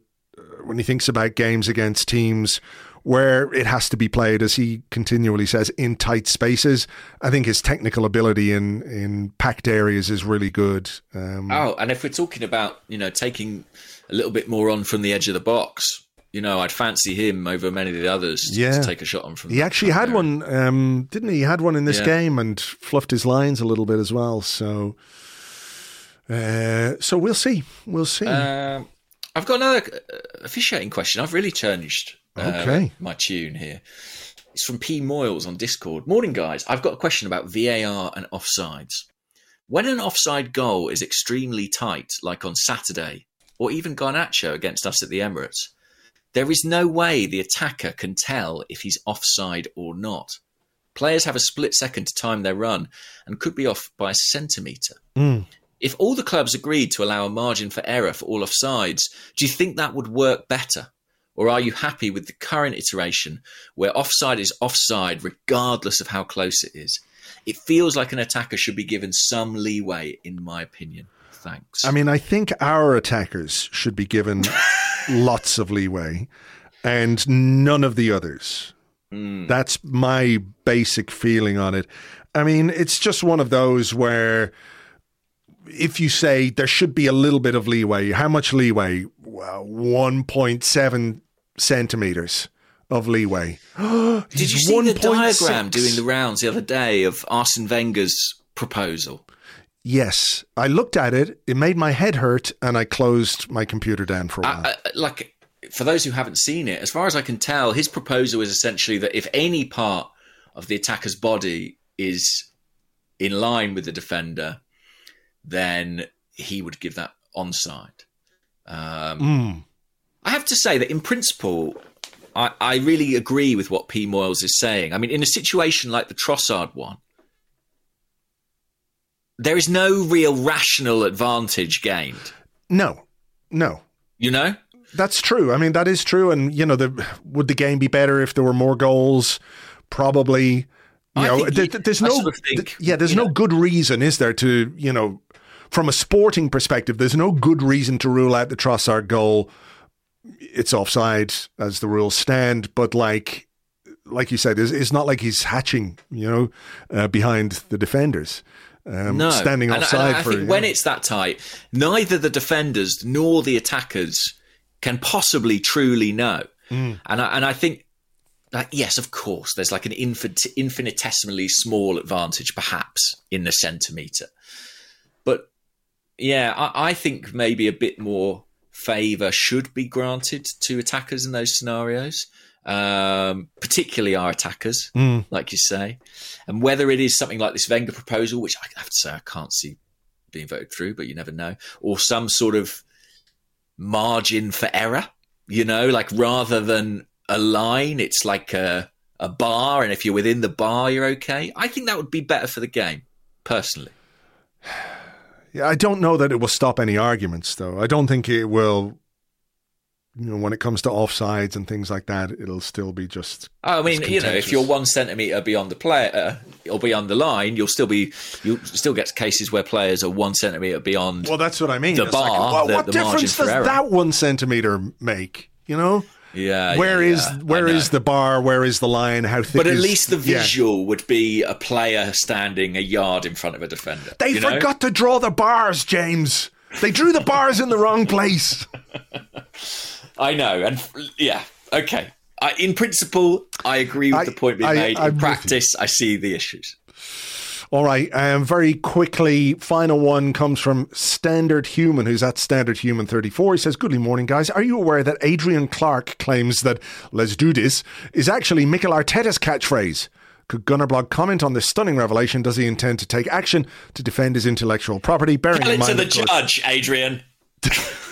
when he thinks about games against teams where it has to be played, as he continually says, in tight spaces. I think his technical ability in in packed areas is really good. Um, oh, and if we're talking about you know taking a little bit more on from the edge of the box, you know, I'd fancy him over many of the others to, yeah. to take a shot on from. He actually had area. one, um, didn't he? He had one in this yeah. game and fluffed his lines a little bit as well. So, uh, so we'll see. We'll see. Um, I've got another uh, officiating question. I've really changed Okay. Uh, my tune here. It's from P Moyles on Discord. Morning, guys. I've got a question about VAR and offsides. When an offside goal is extremely tight, like on Saturday, or even Garnacho against us at the Emirates, there is no way the attacker can tell if he's offside or not. Players have a split second to time their run and could be off by a centimetre. Mm. If all the clubs agreed to allow a margin for error for all offsides, do you think that would work better? Or are you happy with the current iteration where offside is offside regardless of how close it is? It feels like an attacker should be given some leeway, in my opinion. Thanks. I mean, I think our attackers should be given lots of leeway and none of the others. Mm. That's my basic feeling on it. I mean, it's just one of those where if you say there should be a little bit of leeway, how much leeway? Well, 1.7 centimeters of leeway. Did you see 1. the diagram 6. doing the rounds the other day of Arsene Wenger's proposal? Yes, I looked at it. It made my head hurt, and I closed my computer down for a while. I, I, like for those who haven't seen it, as far as I can tell, his proposal is essentially that if any part of the attacker's body is in line with the defender, then he would give that onside. Um, I have to say that in principle, I, I really agree with what P. Moyles is saying. I mean, in a situation like the Trossard one, there is no real rational advantage gained. No, no. You know? That's true. I mean, that is true. And, you know, the, would the game be better if there were more goals? Probably. You I know, there's no, sort of think, yeah, there's no know- good reason, is there, to, you know, from a sporting perspective, there's no good reason to rule out the Trossard goal. It's offside as the rules stand, but like, like you said, it's, it's not like he's hatching, you know, uh, behind the defenders, um, No, standing And- and offside I for. think when know. it's that tight, neither the defenders nor the attackers can possibly truly know. Mm. And I, and I think, like, yes, of course, there's like an infin- infinitesimally small advantage, perhaps in the centimeter. Yeah, I, I think maybe a bit more favour should be granted to attackers in those scenarios, um, particularly our attackers, like you say. And whether it is something like this Wenger proposal, which I have to say I can't see being voted through, but you never know, or some sort of margin for error, you know, like rather than a line, it's like a, a bar, and if you're within the bar, you're okay. I think that would be better for the game, personally. Yeah, I don't know that it will stop any arguments, though. I don't think it will. You know, when it comes to offsides and things like that, it'll still be just. I mean, you know, if you're one centimeter beyond the player uh, or beyond the line, you'll still be you'll still get cases where players are one centimeter beyond. Well, that's what I mean. The It's like, bar, well, the- what the difference does error. that one centimeter make? You know, yeah, where yeah, is yeah, where is the bar? Where is the line? How thick? But at is- least the yeah. visual would be a player standing a yard in front of a defender. They you know? forgot to draw the bars, James. They drew the bars in the wrong place. I know, and yeah, okay. I, in principle, I agree with I- the point being I- made. In practice, I see the issues. All right. Um, very quickly, final one comes from Standard Human, who's at Standard Human 34. He says, Good morning, guys. Are you aware that Adrian Clarke claims that let's do this is actually Mikel Arteta's catchphrase? Could Gunnerblog comment on this stunning revelation? Does he intend to take action to defend his intellectual property? Bearing Tell in it to the judge, Adrian.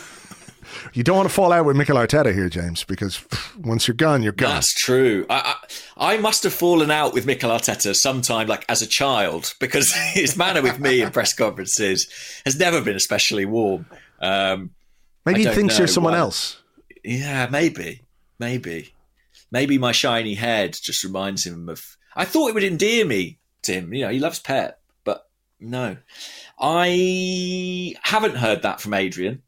you don't want to fall out with Mikel Arteta here, James, because once you're gone, you're gone. That's true. I, I, I must have fallen out with Mikel Arteta sometime, like as a child, because his manner with me in press conferences has never been especially warm. Um, Maybe he thinks you're someone why. else. Yeah, maybe, maybe, maybe my shiny head just reminds him of. I thought it would endear me to him. You know, he loves Pep, but no, I haven't heard that from Adrian.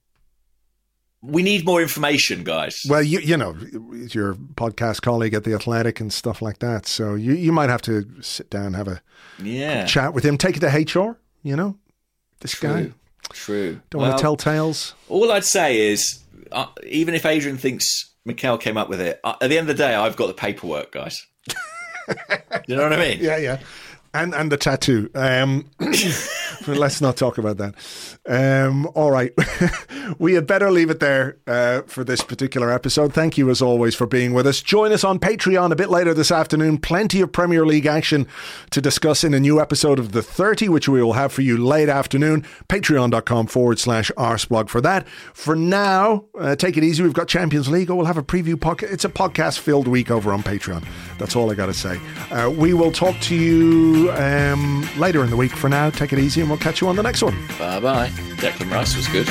We need more information, guys. Well, you you know, your podcast colleague at the Athletic and stuff like that. So you you might have to sit down, have a yeah, chat with him, take it to HR. You know, this guy true, true. don't want to tell tales. All I'd say is, uh, even if Adrian thinks Mikel came up with it, uh, at the end of the day, I've got the paperwork, guys. you know what I mean? Yeah, yeah. And and the tattoo. Um, let's not talk about that. Um, all right, we had better leave it there uh, for this particular episode. Thank you as always for being with us. Join us on Patreon a bit later this afternoon. Plenty of Premier League action to discuss in a new episode of the Thirty, which we will have for you late afternoon. Patreon.com forward slash arseblog for that. For now, uh, take it easy. We've got Champions League. Oh, we'll have a preview podcast. It's a podcast filled week over on Patreon. That's all I got to say. Uh, we will talk to um, later in the week. For now, take it easy and we'll catch you on the next one. Bye bye. Declan Rice was good.